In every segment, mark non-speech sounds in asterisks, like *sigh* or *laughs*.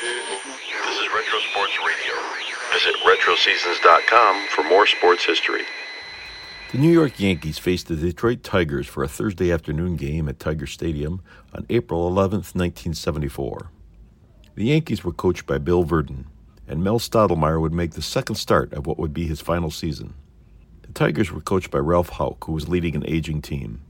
This is Retro Sports Radio. Visit RetroSeasons.com for more sports history. The New York Yankees faced the Detroit Tigers for a Thursday afternoon game at Tiger Stadium on April 11, 1974. The Yankees were coached by Bill Virdon, and Mel Stottlemyre would make the second start of what would be his final season. The Tigers were coached by Ralph Houk, who was leading an aging team.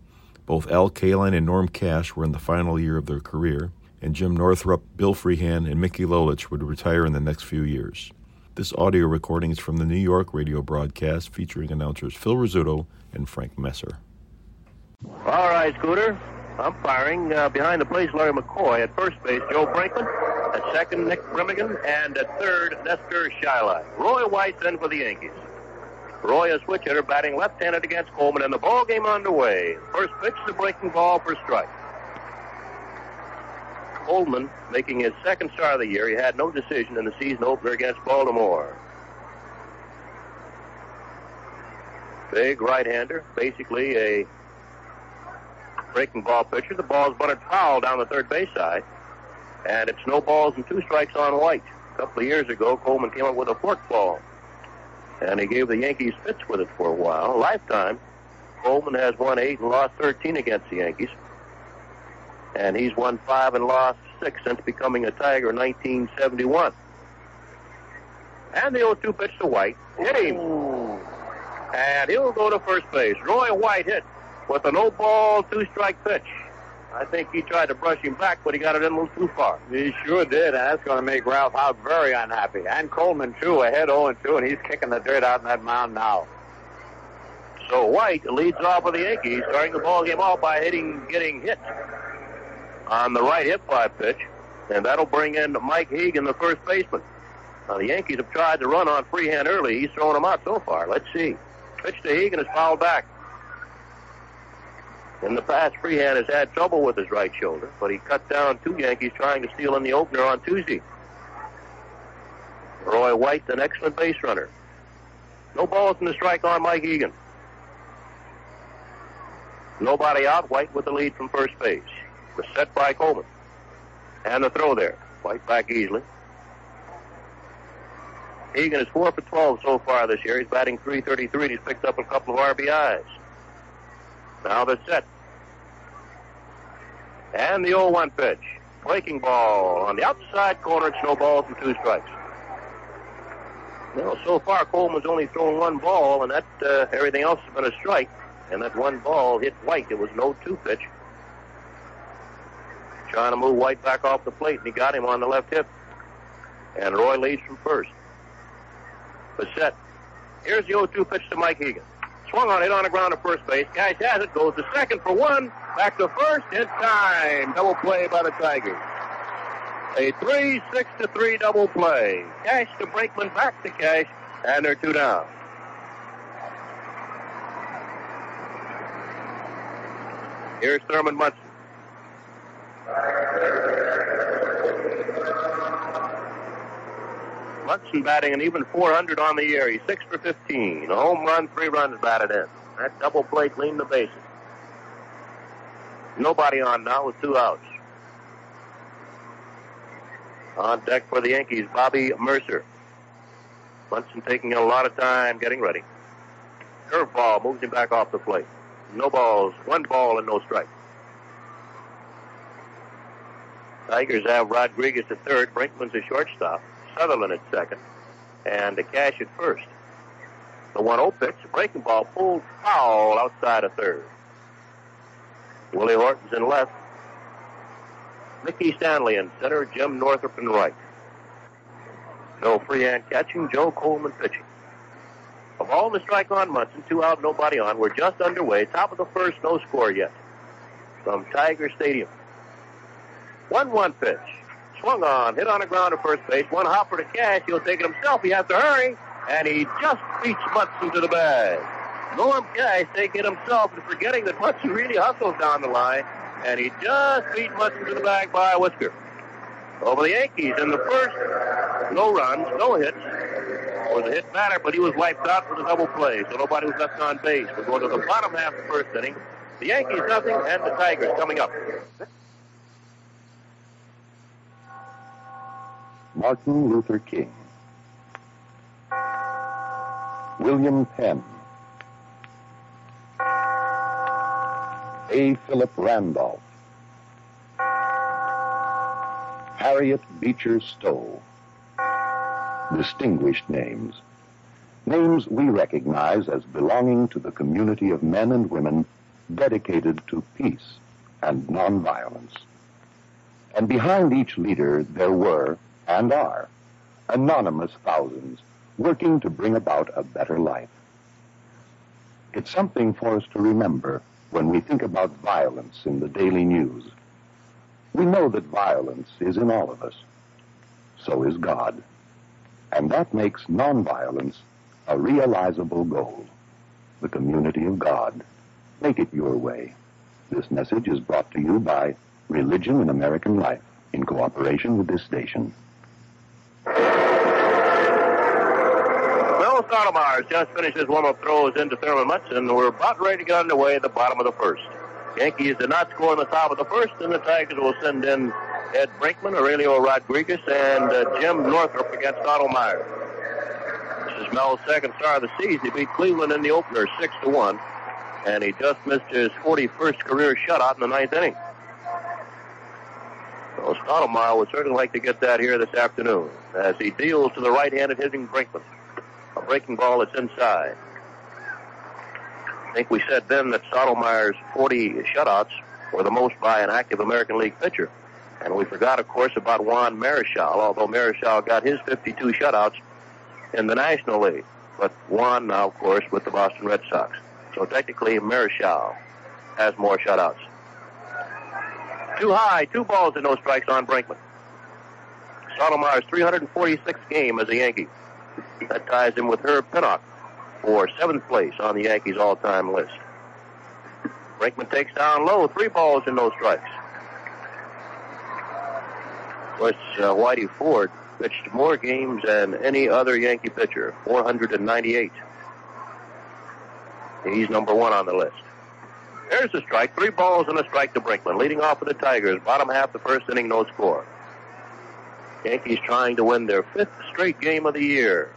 Both Al Kaline and Norm Cash were in the final year of their career, and Jim Northrup, Bill Freehan, and Mickey Lolich would retire in the next few years. This audio recording is from the New York radio broadcast featuring announcers Phil Rizzuto and Frank Messer. All right, Scooter. Umpiring uh, behind the place, Larry McCoy. At first base, Joe Franklin. At second, Nick Bremigan. And at third, Nestor Chylak. Roy White then for the Yankees. Roy, a switch hitter, batting left-handed against Coleman, and the ball game underway. First pitch, the breaking ball for strike. Coleman making his second start of the year. He had no decision in the season opener against Baltimore. Big right-hander, basically a breaking ball pitcher. The ball's bunted foul down the third base side, and it's no balls and two strikes on White. A couple of years ago, Coleman came up with a fork ball, and he gave the Yankees fits with it for a while. Lifetime, Coleman has won eight and lost 13 against the Yankees, and he's won five and lost six since becoming a Tiger in 1971. And the 0-2 pitch to White. Hit him. And he'll go to first base. Roy White hit with a no ball, two strike pitch. I think he tried to brush him back, but he got it in a little too far. He sure did, and that's going to make Ralph Houk very unhappy. And Coleman, too, ahead 0 2, and he's kicking the dirt out in that mound now. So White leads off of the Yankees, starting the ball game off by hitting, getting hit on the right hip fly pitch, and that'll bring in Mike Hegan, the first baseman. Now, the Yankees have tried to run on Freehan early. He's thrown them out so far. Let's see. Pitch to Hegan is fouled back. In the past, Freehan has had trouble with his right shoulder, but he cut down two Yankees trying to steal in the opener on Tuesday. Roy White, an excellent base runner. No balls in the strike on Mike Hegan. Nobody out. White with the lead from first base. Was set by Coleman. And the throw there. White back easily. Hegan is 4 for 12 so far this year. He's batting 333 and he's picked up a couple of RBIs. Now the set. And the 0-1 pitch. Breaking ball on the outside corner. It's no two strikes. Well, so far Coleman's only thrown one ball, and that uh, everything else has been a strike. And that one ball hit White. It was no two pitch. Trying to move White back off the plate, and he got him on the left hip. And Roy leads from first. Bassett. Here's the 0-2 pitch to Mike Hegan. Swung on it on the ground at first base. Cash has it. Goes to second for one. Back to first. In time. Double play by the Tigers. A 3 6 to 3 double play. Cash to Brinkman. Back to Cash. And they're two down. Here's Thurman Munson. Munson batting an even 400 on the year. He's 6 for 15. A home run, three runs batted in. That double play cleaned the bases. Nobody on now with two outs. On deck for the Yankees, Bobby Murcer. Munson taking a lot of time getting ready. Curveball moves him back off the plate. No balls, one ball and no strikes. Tigers have Rodriguez at third, Brinkman's a shortstop, Sutherland at second, and the Cash at first. The 1-0 pitch, breaking ball pulled foul outside of third. Willie Horton's in left. Mickey Stanley in center, Jim Northrup in right. Joe Freehan catching, Joe Coleman pitching. Of all the strike on Munson, two out, nobody on. We're just underway. Top of the first, no score yet. From Tiger Stadium. 1 1 pitch. Swung on, hit on the ground at first base. One hopper to Cash. He'll take it himself. He has to hurry. And he just beats Munson to the bag. Norm Cash taking it himself and forgetting that Munson really hustles down the line. And he just beat Munson to the bag by a whisker. Over the Yankees in the first, no runs, no hits. Was a hit batter, but he was wiped out with a double play, so nobody was left on base. We're going to the bottom half of the first inning. The Yankees nothing, and the Tigers coming up. Martin Luther King, William Penn, A. Philip Randolph, Harriet Beecher Stowe. Distinguished names. Names we recognize as belonging to the community of men and women dedicated to peace and nonviolence. And behind each leader there were, and are, anonymous thousands working to bring about a better life. It's something for us to remember when we think about violence in the daily news. We know that violence is in all of us. So is God. And that makes nonviolence a realizable goal. The community of God. Make it your way. This message is brought to you by Religion in American Life in cooperation with this station. Mel Stottlemyre just finished his warm-up throws into Thurman Munson. We're about ready to get underway at the bottom of the first. Yankees did not score in the top of the first, and the Tigers will send in Ed Brinkman, Aurelio Rodriguez, and uh, Jim Northrup against Stottlemyre. This is Mel's second star of the season. He beat Cleveland in the opener 6 to 1, and he just missed his 41st career shutout in the ninth inning. So Stottlemyre would certainly like to get that here this afternoon as he deals to the right-handed hitting Brinkman. A breaking ball that's inside. I think we said then that Stottlemyre's 40 shutouts were the most by an active American League pitcher. And we forgot, of course, about Juan Marichal, although Marichal got his 52 shutouts in the National League. But Juan now, of course, with the Boston Red Sox. So technically, Marichal has more shutouts. Too high, two balls and no strikes on Brinkman. Stottlemyre's 346th game as a Yankee. That ties him with Herb Pennock for seventh place on the Yankees all-time list. Brinkman takes down low, three balls and no strikes. Course, uh, Whitey Ford pitched more games than any other Yankee pitcher, 498. He's number one on the list. There's a strike, three balls and a strike to Brinkman, leading off with the Tigers. Bottom half the first inning, no score. Yankees trying to win their fifth straight game of the year.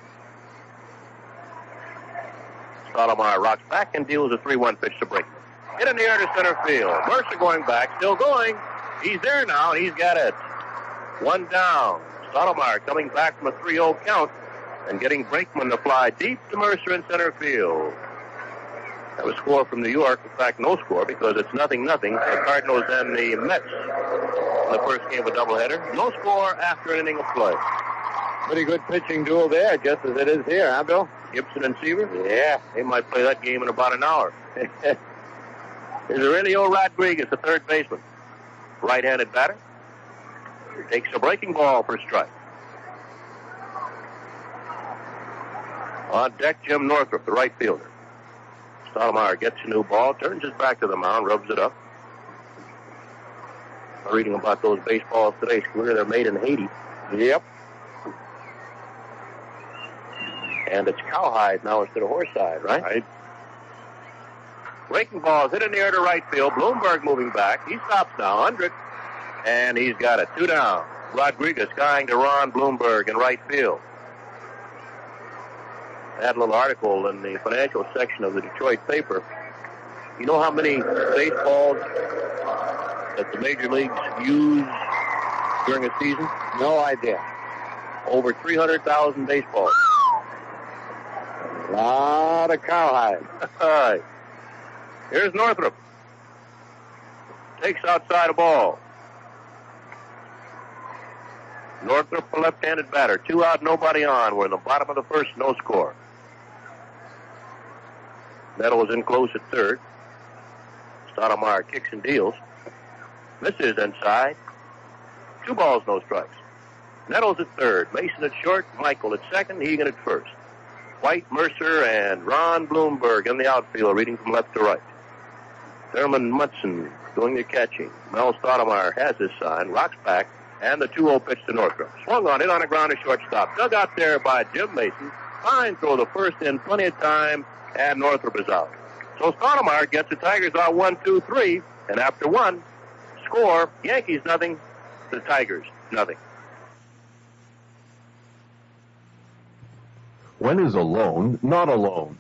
Stottlemyre rocks back and deals a 3-1 pitch to Brinkman. Hit in the air to center field. Murcer going back, still going. He's there now. He's got it. One down. Stottlemyre coming back from a 3-0 count and getting Brinkman to fly deep to Murcer in center field. That was score from New York. In fact, no score because it's nothing nothing. The Cardinals and the Mets the first game of a doubleheader. No score after an inning of play. Pretty good pitching duel there, just as it is here, huh, Bill? Gibson and Seaver. Yeah. They might play that game in about an hour. *laughs* Is Aurelio Rodriguez, the third baseman, right-handed batter, takes a breaking ball for strike. On deck, Jim Northrup, the right fielder. Stottlemyre gets a new ball, turns his back to the mound, rubs it up. I'm reading about those baseballs today. It's clear they're made in Haiti. Yep. And it's cowhide now instead of horsehide, right? Right. Breaking balls hit in the air to right field. Blomberg moving back. He stops now, 100. And he's got it. Two down. Rodriguez skying to Ron Blomberg in right field. I had a little article in the financial section of the Detroit paper. You know how many baseballs that the major leagues use during a season? No idea. Over 300,000 baseballs. A lot of cowhide. All right. Here's Northrup. Takes outside a ball. Northrup, a left-handed batter. Two out, nobody on. We're in the bottom of the first, no score. Metal is in close at third. Stottlemyre kicks and deals. Misses inside. Two balls, no strikes. Nettles at third. Mason at short. Michael at second. Hegan at first. White, Murcer, and Ron Blomberg in the outfield, reading from left to right. Thurman Munson doing the catching. Mel Stottlemyre has his sign, rocks back, and the 2-0 pitch to Northrup. Swung on it on a ground to shortstop. Dug out there by Jim Mason. Fine throw the first in, plenty of time, and Northrup is out. So Stottlemyre gets the Tigers out one, two, three, and after one, score, Yankees nothing, the Tigers nothing. When is a loan not a loan?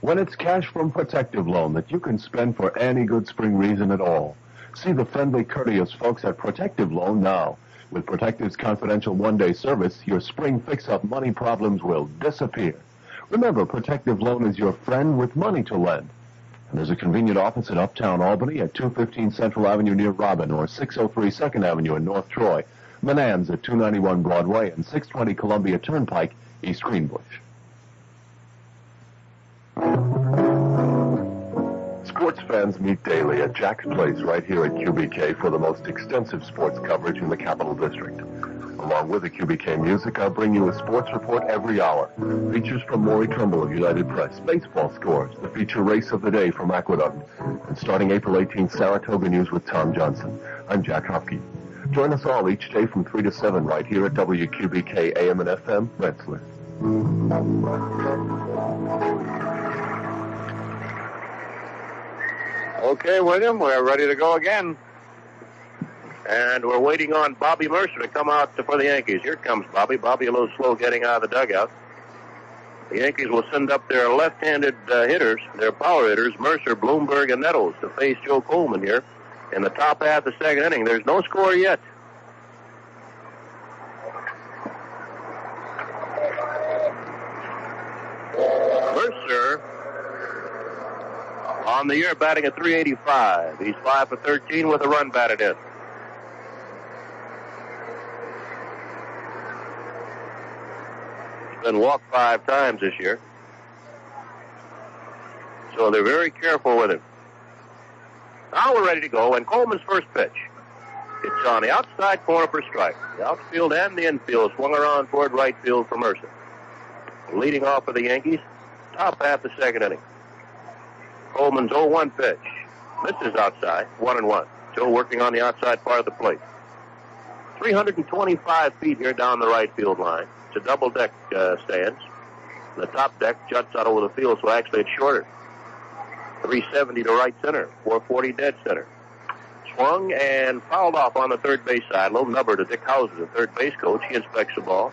When it's cash from Protective Loan that you can spend for any good spring reason at all. See the friendly, courteous folks at Protective Loan now. With Protective's confidential one-day service, your spring fix-up money problems will disappear. Remember, Protective Loan is your friend with money to lend. And there's a convenient office in Uptown Albany at 215 Central Avenue near Robin or 603 Second Avenue in North Troy. Menands at 291 Broadway and 620 Columbia Turnpike, East Greenbush. Sports fans meet daily at Jack's Place right here at QBK for the most extensive sports coverage in the Capital District. Along with the QBK music, I'll bring you a sports report every hour. Features from Maury Trimble of United Press, baseball scores, the feature race of the day from Aqueduct, and starting April 18th, Saratoga News with Tom Johnson. I'm Jack Hopke. Join us all each day from 3 to 7 right here at WQBK AM and FM, Rensselaer. Okay, William, we're ready to go again. And we're waiting on Bobby Murcer to come out for the Yankees. Here comes Bobby. Bobby a little slow getting out of the dugout. The Yankees will send up their left-handed uh, hitters, their power hitters, Murcer, Blomberg, and Nettles to face Joe Coleman here in the top half of the second inning. There's no score yet. Murcer on the year batting at 385. He's 5 for 13 with a run batted in. Been walked five times this year. So they're very careful with him. Now we're ready to go, and Coleman's first pitch. It's on the outside corner for strike. The outfield and the infield swung around toward right field for Murcer. Leading off for the Yankees, top half the second inning. Coleman's 0-1 pitch. Misses outside, 1 and 1. Joe working on the outside part of the plate. 325 feet here down the right field line. It's a double deck uh, stands. The top deck juts out over the field, so actually it's shorter. 370 to right center, 440 dead center. Swung and fouled off on the third base side. Little number to Dick Howser, the third base coach. He inspects the ball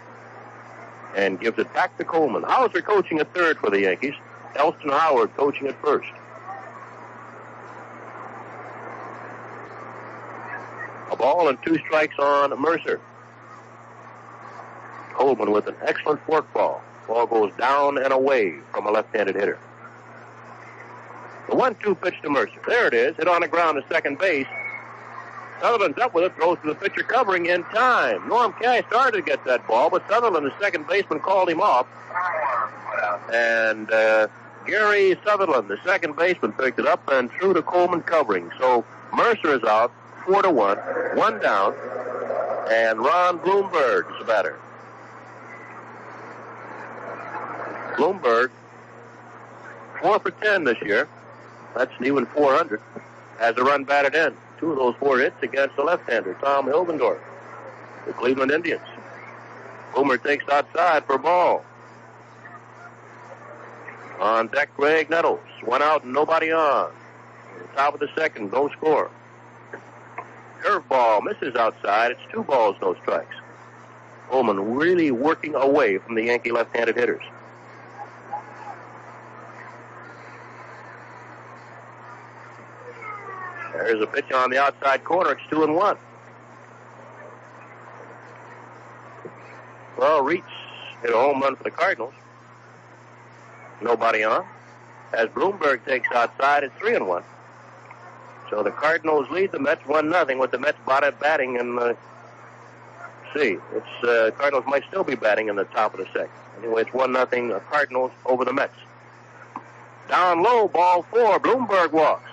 and gives it back to Coleman. Howser coaching at third for the Yankees. Elston Howard coaching at first. A ball and two strikes on Murcer. Coleman with an excellent fork ball. Ball goes down and away from a left-handed hitter. The one-two pitch to Murcer. There it is. Hit on the ground to second base. Sutherland's up with it, throws to the pitcher covering in time. Norm Cash started to get that ball, but Sutherland, the second baseman, called him off. And uh, Gary Sutherland, the second baseman, picked it up and threw to Coleman covering. So Murcer is out, four to one, one down, and Ron Blomberg is the batter. Blomberg, four for ten this year. That's an even 400. Has a run batted in. Two of those four hits against the left-hander, Tom Hilgendorf, the Cleveland Indians. Boomer takes outside for ball. On deck, Graig Nettles. One out and nobody on. Top of the second, no score. Curveball misses outside. It's two balls, no strikes. Coleman really working away from the Yankee left-handed hitters. There's a pitch on the outside corner. It's two and one. Well, Reach hit a home run for the Cardinals. Nobody on. As Blomberg takes outside, it's three and one. So the Cardinals lead the Mets one nothing with the Mets batting and uh, see, it's uh, Cardinals might still be batting in the top of the second. Anyway, it's one nothing uh, Cardinals over the Mets. Down low, ball four. Blomberg walks.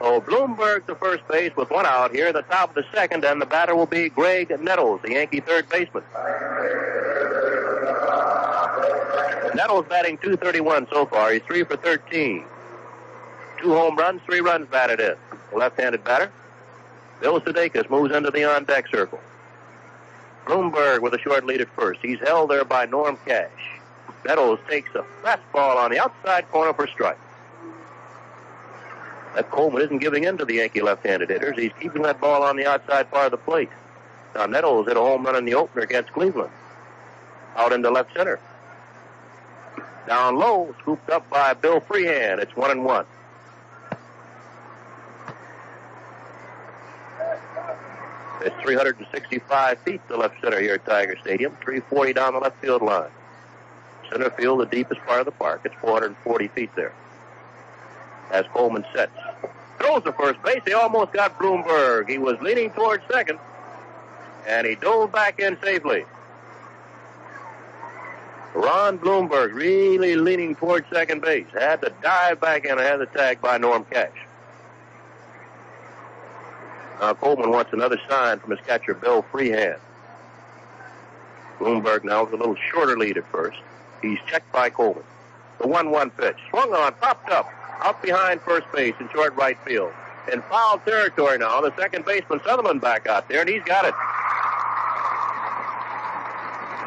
So Blomberg to first base with one out here, the top of the second, and the batter will be Graig Nettles, the Yankee third baseman. Nettles batting 231 so far. He's three for 13. Two home runs, three runs batted in. Left-handed batter. Bill Sudakis moves into the on-deck circle. Blomberg with a short lead at first. He's held there by Norm Cash. Nettles takes a fastball on the outside corner for strike. That Coleman isn't giving in to the Yankee left-handed hitters. He's keeping that ball on the outside part of the plate. Now Nettles hit a home run in the opener against Cleveland. Out into left center. Down low, scooped up by Bill Freehan. It's one and one. It's 365 feet to left center here at Tiger Stadium, 340 down the left field line. Center field, the deepest part of the park. It's 440 feet there. As Coleman sets. Throws to first base. He almost got Blomberg. He was leaning towards second, and he dove back in safely. Ron Blomberg really leaning towards second base. Had to dive back in and had the tag by Norm Cash. Now Coleman wants another sign from his catcher, Bill Freehan. Blomberg now with a little shorter lead at first. He's checked by Coleman. The 1-1 pitch. Swung on, popped up, out behind first base in short right field. In foul territory now, the second baseman Sutherland back out there, and he's got it.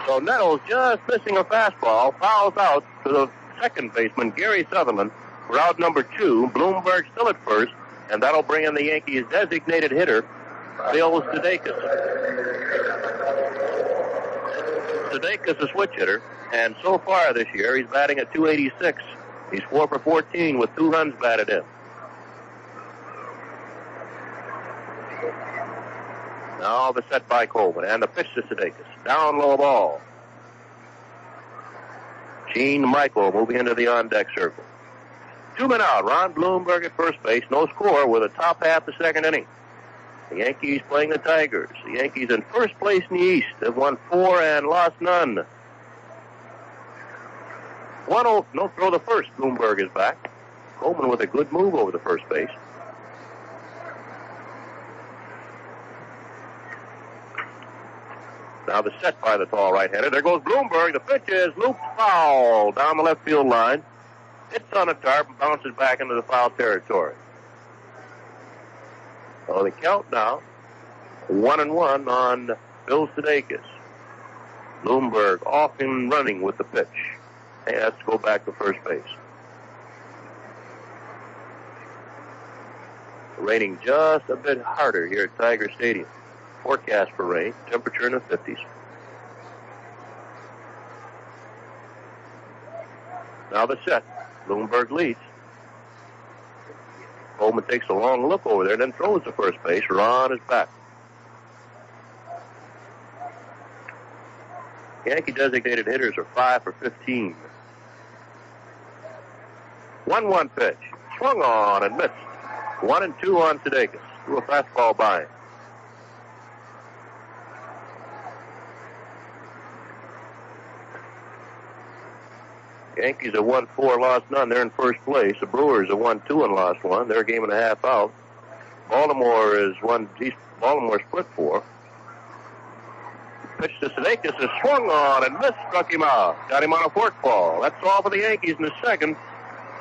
So Nettles just missing a fastball, fouls out to the second baseman, Gary Sutherland, for out number two. Blomberg still at first, and that'll bring in the Yankees' designated hitter, Bill Sudakis. Sudakis a switch hitter, and so far this year he's batting at 286. He's four for 14 with two runs batted in. Now the set by Coleman and the pitch to Sudakis. Down low ball. Gene Michael moving into the on deck circle. Two men out. Ron Blomberg at first base. No score with a top half the second inning. The Yankees playing the Tigers. The Yankees in first place in the East have won four and lost none. 1 0, no throw the first. Blomberg is back. Coleman with a good move over the first base. Now the set by the tall right-hander. There goes Blomberg. The pitch is looped foul down the left field line. Hits on a tarp and bounces back into the foul territory. So the count now, one and one on Bill Sudakis. Blomberg off and running with the pitch. He has to go back to first base. Raining just a bit harder here at Tiger Stadium. Forecast for rain, temperature in the 50s. Now the set. Blomberg leads. Coleman takes a long look over there, and then throws to first base. Ron is back. Yankee designated hitters are 5 for 15. 1 1 pitch. Swung on and missed. 1 and 2 on Sudakis. Threw a fastball by him. Yankees have won four, lost none. They're in first place. The Brewers have won two and lost one. They're a game and a half out. Baltimore is one. Baltimore split four. Pitch to Sudakis is swung on and missed. Struck him out. Got him on a forkball. That's all for the Yankees in the second.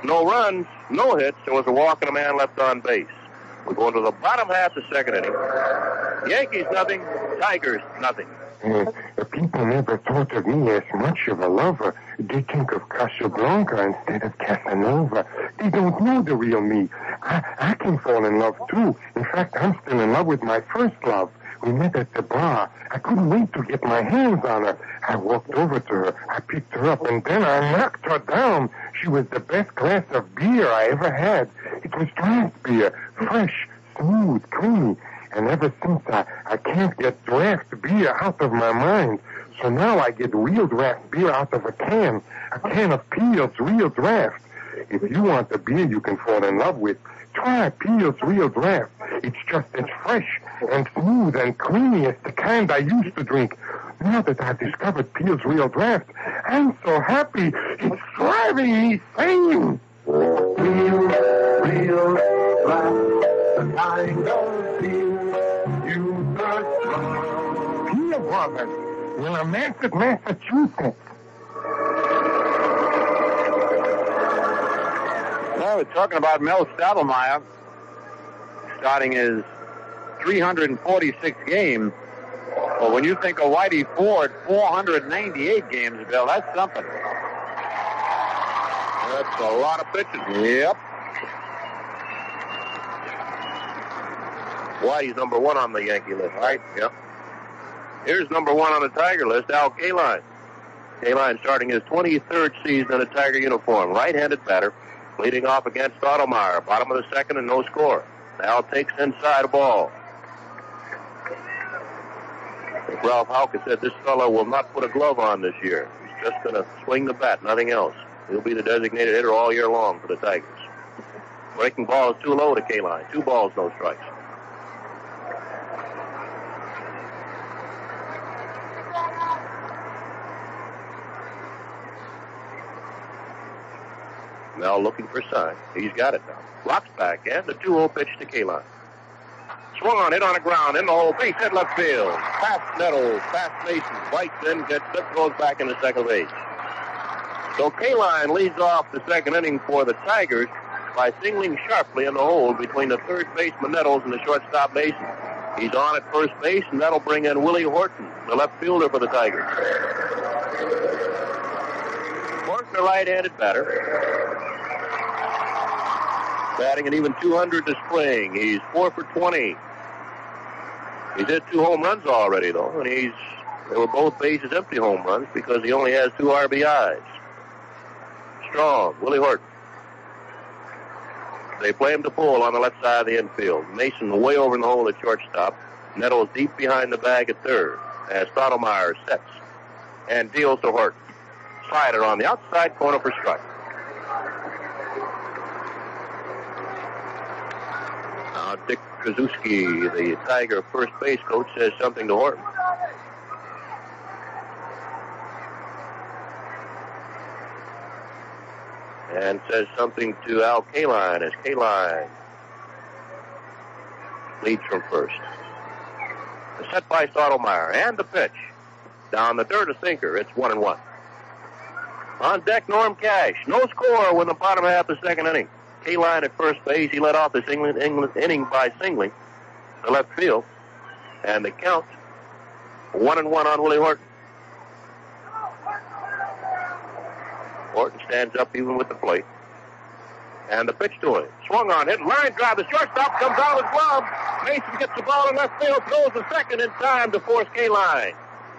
No runs, no hits. There was a walk and a man left on base. We're going to the bottom half of the second inning. Yankees nothing. Tigers nothing. Uh, people never thought of me as much of a lover. They think of Casablanca instead of Casanova. They don't know the real me. I, I can fall in love too. In fact, I'm still in love with my first love. We met at the bar. I couldn't wait to get my hands on her. I walked over to her. I picked her up, and then I knocked her down. She was the best glass of beer I ever had. It was draft beer, fresh, smooth, creamy. And ever since I, I can't get draft beer out of my mind. So now I get real draft beer out of a can. A can of Piel's Real Draft. If you want the beer you can fall in love with, try Piel's Real Draft. It's just as fresh and smooth and creamy as the kind I used to drink. Now that I've discovered Piel's Real Draft, I'm so happy. It's driving me sane. Real, real draft. The kind search Piel Brothers, Willimansett, Massachusetts. Well, we're talking about Mel Stottlemyre starting his 346 games. Well, when you think of Whitey Ford, 498 games, Bill, that's something. That's a lot of pitches. Yep. Whitey's number one on the Yankee list, right? Yep. Here's number one on the Tiger list, Al Kaline. Kaline starting his 23rd season in a Tiger uniform. Right-handed batter, leading off against Stottlemyre. Bottom of the second and no score. Al takes inside a ball. Ralph Houka said this fellow will not put a glove on this year. He's just going to swing the bat, nothing else. He'll be the designated hitter all year long for the Tigers. Breaking ball is too low to Kaline. Two balls, no strikes. Now looking for sign. He's got it now. Rocks back and the 2-0 pitch to Kaline. Swung on it on the ground in the hole. Base hit left field. Past Nettles, past Mason. Bites in, gets it, goes back in the second base. So Kaline leads off the second inning for the Tigers by singling sharply in the hole between the third baseman Nettles and the shortstop Mason. He's on at first base, and that'll bring in Willie Horton, the left fielder for the Tigers. Horton, a right-handed batter. Batting at even 200 this spring. He's four for 20. He's hit two home runs already, though, and he's they were both bases empty home runs because he only has two RBIs. Strong, Willie Horton. They play him to pull on the left side of the infield. Mason way over in the hole at shortstop. Nettles deep behind the bag at third as Stottlemyre sets and deals to Horton. Slider on the outside corner for strike. Now Dick Tracewski, the Tiger first base coach, says something to Horton. and says something to Al Kaline as Kaline leads from first. The set by Stottlemyre and the pitch. Down the dirt, a sinker. It's one and one. On deck, Norm Cash. No score when the bottom half of the second inning. Kaline at first base. He led off this England, England inning by singling to left field. And the count, one and one on Willie Horton. Horton stands up even with the plate. And the pitch to him. Swung on, hit, line drive. The shortstop comes out with glove. Mason gets the ball in left field, throws the second in time to force Kaline.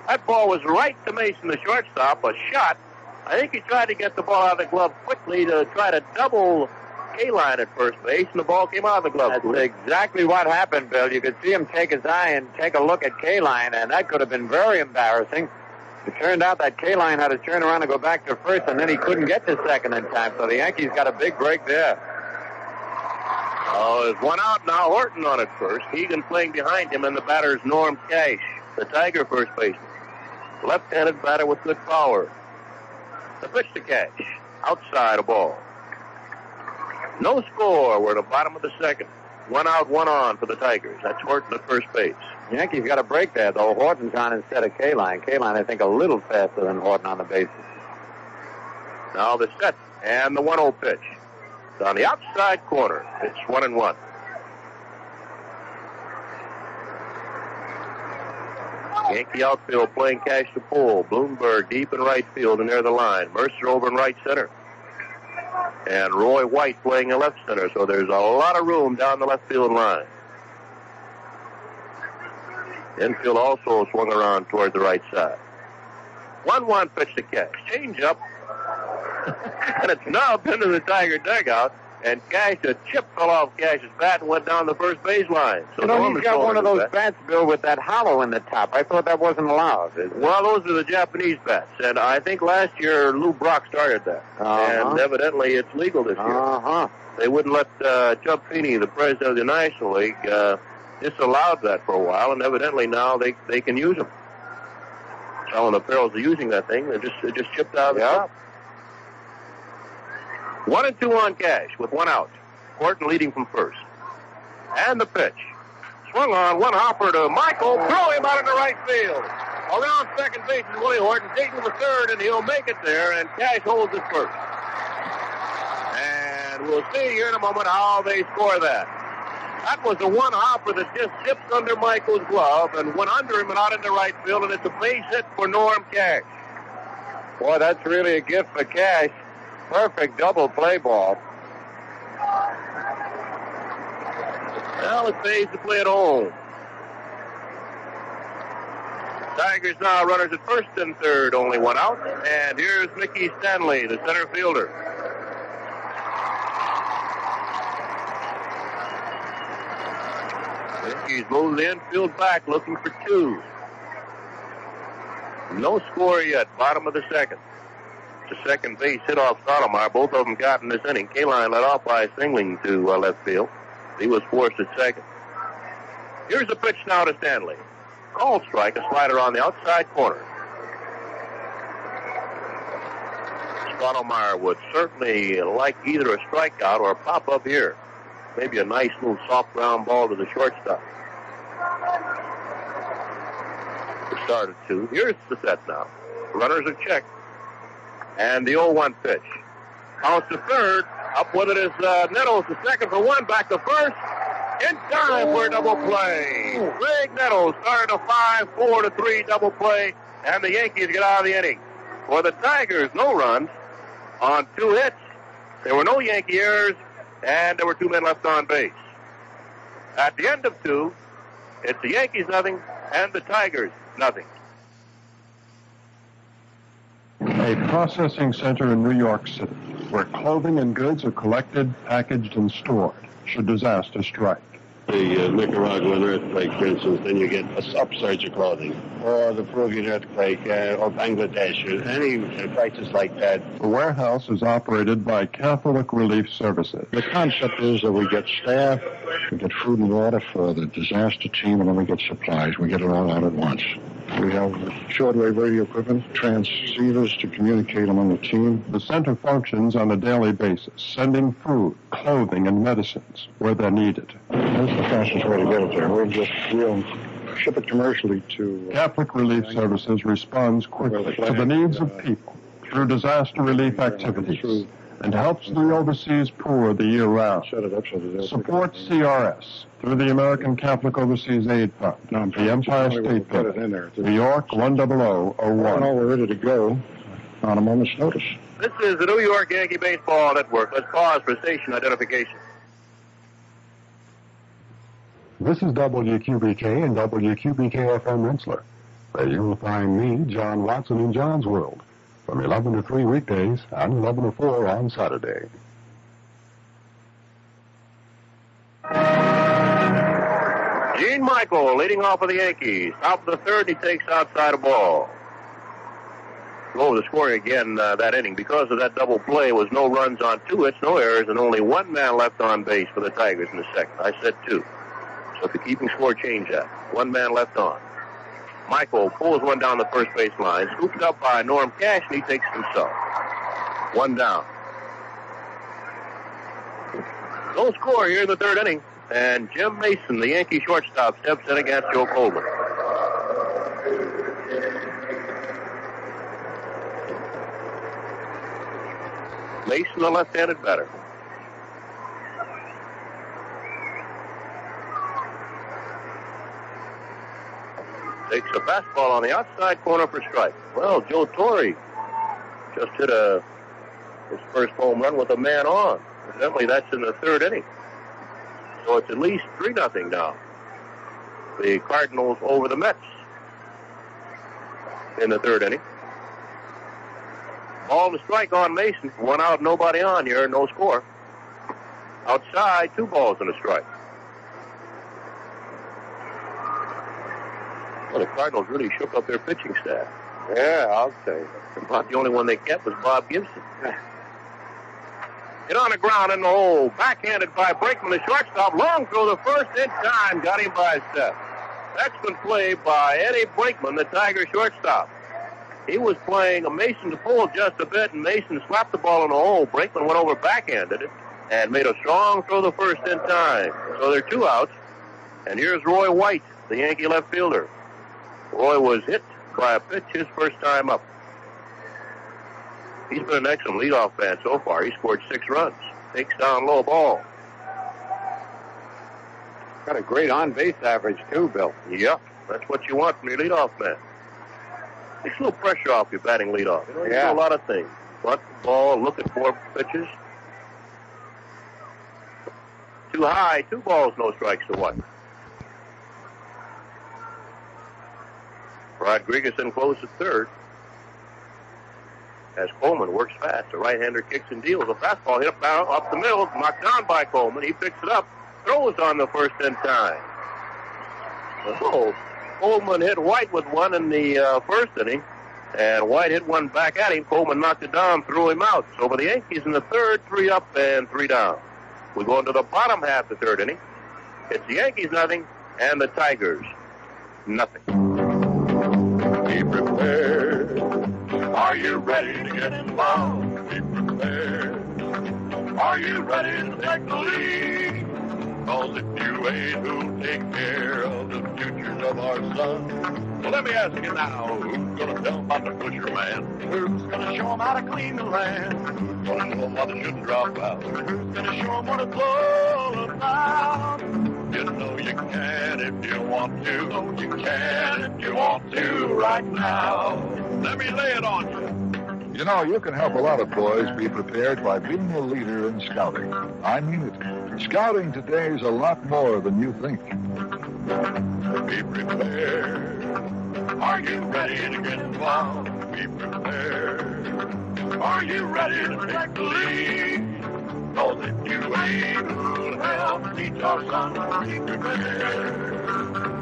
That ball was right to Mason, the shortstop, a shot. I think he tried to get the ball out of the glove quickly to try to double Kaline at first base, and the ball came out of the glove. That's exactly what happened, Bill. You could see him take his eye and take a look at Kaline, and that could have been very embarrassing. It turned out that Kaline had to turn around and go back to first, and then he couldn't get to second in time. So the Yankees got a big break there. Oh, there's one out now. Horton on it first. Hegan playing behind him, and the batter's Norm Cash, the Tiger first baseman. Left-handed batter with good power. The pitch to Cash. Outside a ball. No score. We're at the bottom of the second. One out, one on for the Tigers. That's Horton at first base. Yankees got a break there, though. Horton's on instead of Kaline. Kaline, I think, a little faster than Horton on the bases. Now the set and the 1-0 pitch. It's on the outside corner. It's one and one. Yankee outfield playing cash to pull. Blomberg deep in right field and near the line. Murcer over in right center. And Roy White playing in left center. So there's a lot of room down the left field line. Infield also swung around toward the right side. 1-1 pitch to Cash. Change up. *laughs* and it's knobbed into the Tiger dugout. And Cash, a chip fell off Cash's bat and went down the first baseline. So you know, he's got one of those back. bats, Bill, with that hollow in the top. I thought that wasn't allowed. Well, those are the Japanese bats, and I think last year Lou Brock started that, Uh-huh. and evidently it's legal this year. Uh-huh. They wouldn't let uh, Chub Feeney, the president of the National League, uh, disallowed that for a while, and evidently now they they can use them. The Pharaohs are using that thing. They're just they're just chipped out of the Yeah. top. One and two on Cash with one out. Horton leading from first. And the pitch. Swung on, one hopper to Michael. Throw him out into right field. Around second base is Willie Horton. Taking the third, and he'll make it there, and Cash holds it first. And we'll see here in a moment how they score that. That was the one hopper that just zipped under Michael's glove and went under him and out into right field, and it's a base hit for Norm Cash. Boy, that's really a gift for Cash. Perfect double play ball. Well, it pays to play at home. Tigers now runners at first and third, only one out. And here's Mickey Stanley, the center fielder. Yankees moving the infield back, looking for two. No score yet, bottom of the second. The second base hit off Stottlemyre. Both of them got in this inning. Kaline led off by singling to uh, left field. He was forced at second. Here's a pitch now to Stanley. Call strike, a slider on the outside corner. Stottlemyre would certainly like either a strikeout or a pop up here. Maybe a nice little soft ground ball to the shortstop. The start at two. Here's the set now. Runners are checked. And the 0-1 pitch. Counts to third. Up with it is uh, Nettles, the second for one. Back to first. In time for a double play. Graig Nettles started a 5-4 to 3 double play. And the Yankees get out of the inning. For the Tigers, no runs on two hits. There were no Yankee errors, and there were two men left on base. At the end of two, it's the Yankees nothing and the Tigers nothing. A processing center in New York City where clothing and goods are collected, packaged, and stored should disaster strike. The uh, Nicaraguan earthquake, for instance, then you get a upsurge of clothing. Or the Peruvian earthquake, uh, or Bangladesh, or any uh, crisis like that. The warehouse is operated by Catholic Relief Services. The concept is that we get staff, we get food and water for the disaster team, and then we get supplies. We get it all out at once. We have shortwave radio equipment, transceivers to communicate among the team. The center functions on a daily basis, sending food, clothing, and medicines where they're needed. That's the fastest way to get it there. We'll just we'll ship it commercially to. Uh, Catholic Relief Services responds quickly to the needs of people through disaster relief activities and helps the overseas poor the year round. Set it up so that they'll Support CRS through the American Catholic Overseas Aid Fund, No, the Empire State put it Building, in there. New York Oh, no, 10001. we're ready to go on a moment's notice. This is the New York Yankee Baseball Network. Let's pause for station identification. This is WQBK and WQBK FM Rensselaer, where you'll find me, John Watson, in John's World, from 11 to 3 weekdays and 11 to 4 on Saturday. Gene Michael leading off for the Yankees. Top of the third, he takes outside a ball. Oh, the scoring again uh, that inning because of that double play was no runs on two hits, no errors, and only one man left on base for the Tigers in the second. I said two. So if the keeping score changed that. One man left on. Michael pulls one down the first base line, scooped up by Norm Cash, and he takes himself. One down. No score here in the third inning. And Jim Mason, the Yankee shortstop, steps in against Joe Coleman. Mason, the left-handed batter. Takes a fastball on the outside corner for strike. Well, Joe Torre just hit a his first home run with a man on. Evidently, that's in the third inning. So it's at least 3 nothing now. The Cardinals over the Mets in the third inning. Ball to strike on Mason. One out, nobody on here, no score. Outside, two balls and a strike. Well, the Cardinals really shook up their pitching staff. Yeah, I'll say. About the only one they kept was Bob Gibson. Hit on the ground in the oh, hole. Backhanded by Brinkman, the shortstop. Long throw the first in time. Got him by a step. Excellent play by Eddie Brinkman, the Tiger shortstop. He was playing a Mason to pull just a bit, and Mason slapped the ball in the oh, hole. Brinkman went over backhanded it and made a strong throw the first in time. So there are two outs. And here's Roy White, the Yankee left fielder. Roy was hit by a pitch his first time up. He's been an excellent leadoff man so far. He scored six runs. Takes down low ball. Got a great on-base average too, Bill. Yep, that's what you want from your leadoff man. Takes a little pressure off your batting leadoff. You know, Yeah. do a lot of things. Bunt the ball, looking for pitches. Too high, two balls, no strikes to one. Rodriguez in close at third. As Coleman works fast, the right-hander kicks and deals. A fastball hit up, up the middle, knocked down by Coleman. He picks it up, throws on the first in time. Oh, Coleman hit White with one in the uh, first inning, and White hit one back at him. Coleman knocked it down, threw him out. So for the Yankees in the third, three up and three down. We go into the bottom half of the third inning. It's the Yankees nothing, and the Tigers nothing. Ready to get involved? Be prepared. Are you ready to take the lead? Cause if you ain't, who'll take care of the futures of our sons? Well, let me ask you now, who's gonna tell about the man? Who's gonna show 'em how to clean the land? Who's gonna show 'em how they shouldn't drop out? Who's gonna show 'em what it's all about? You know you can if you want to. Oh, you can if you want to right now. Let me lay it on you. You know, you can help a lot of boys be prepared by being a leader in scouting. I mean it. Scouting today is a lot more than you think. Be prepared. Are you ready to get involved? Be prepared. Are you ready to take the lead? Know that you ain't who'll help teach our sons to be prepared.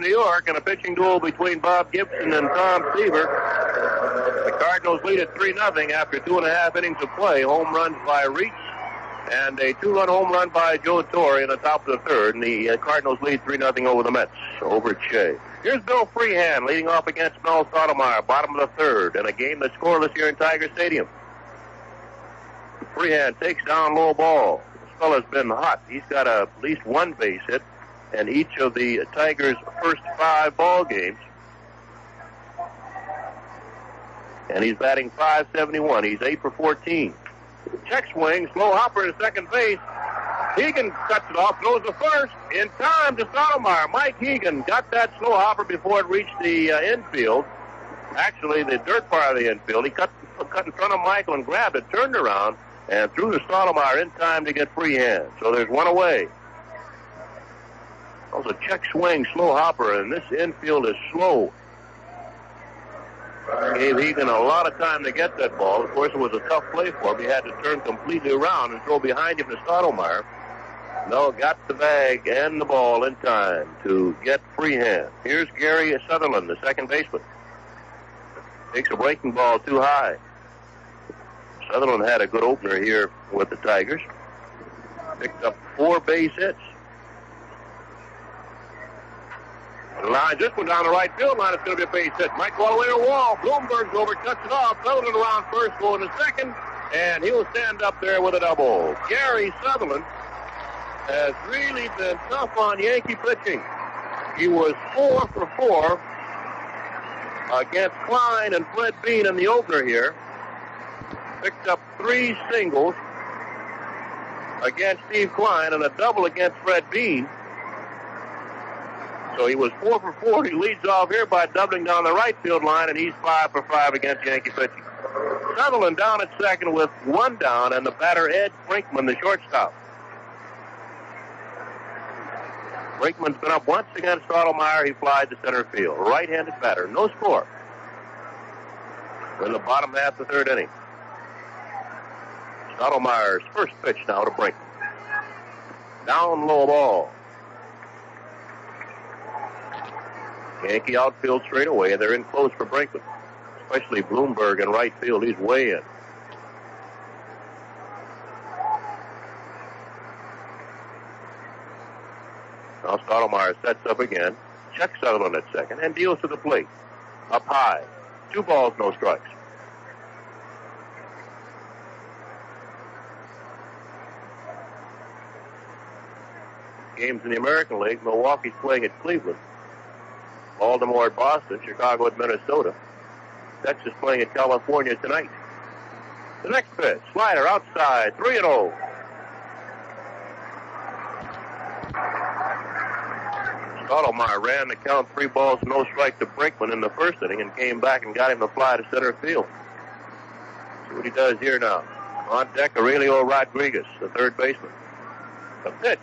New York, in a pitching duel between Bob Gibson and Tom Seaver, the Cardinals lead at 3 0 after two and a half innings of play. Home runs by Reitz and a two run home run by Joe Torre in the top of the third. And the uh, Cardinals lead 3 0 over the Mets, over Shea. Here's Bill Freehan leading off against Mel Stottlemyre, bottom of the third, in a game that's scoreless here in Tiger Stadium. Freehan takes down low ball. This fella's been hot. He's got a, at least one base hit in each of the Tigers' first five ball games. And he's batting 571. He's 8 for 14. Check swing, slow hopper to second base. Hegan cuts it off, throws the first in time to Stottlemyre. Mike Hegan got that slow hopper before it reached the uh, infield. Actually, the dirt part of the infield. He cut, cut in front of Michael and grabbed it, turned around, and threw to Stottlemyre in time to get Freehan. So there's one away. That was a check swing, slow hopper, and this infield is slow. Gave Hegan a lot of time to get that ball. Of course, it was a tough play for him. He had to turn completely around and throw behind him to Stottlemyre. No, got the bag and the ball in time to get Freehan. Here's Gary Sutherland, the second baseman. Takes a breaking ball too high. Sutherland had a good opener here with the Tigers. Picked up four base hits. The line just went down the right field line. It's going to be a base hit. Mike go all the way to wall. Blomberg's over, cuts it off, it around first, going to second, and he'll stand up there with a double. Gary Sutherland has really been tough on Yankee pitching. He was four for four against Kline and Fred Beene in the opener here. Picked up three singles against Steve Kline and a double against Fred Beene. So he was four for four. He leads off here by doubling down the right field line, and he's five for five against Yankee pitching. Sutherland down at second with one down, and the batter Ed Brinkman, the shortstop. Brinkman's been up once against Stottlemyre. He flies to center field. Right-handed batter. No score. In the bottom half of the third inning. Stottlemyre's first pitch now to Brinkman. Down low ball. Yankee outfield straight away, and they're in close for Brinkman. Especially Blomberg in right field. He's way in. Now Stottlemyre sets up again, checks out on at second, and deals to the plate. Up high. Two balls, no strikes. Games in the American League. Milwaukee's playing at Cleveland. Baltimore at Boston. Chicago at Minnesota. Texas playing at California tonight. The next pitch, slider outside, 3 and 0. Stottlemyre ran the count three balls, no strike to Brinkman in the first inning and came back and got him to fly to center field. See what he does here now. On deck, Aurelio Rodriguez, the third baseman. The pitch,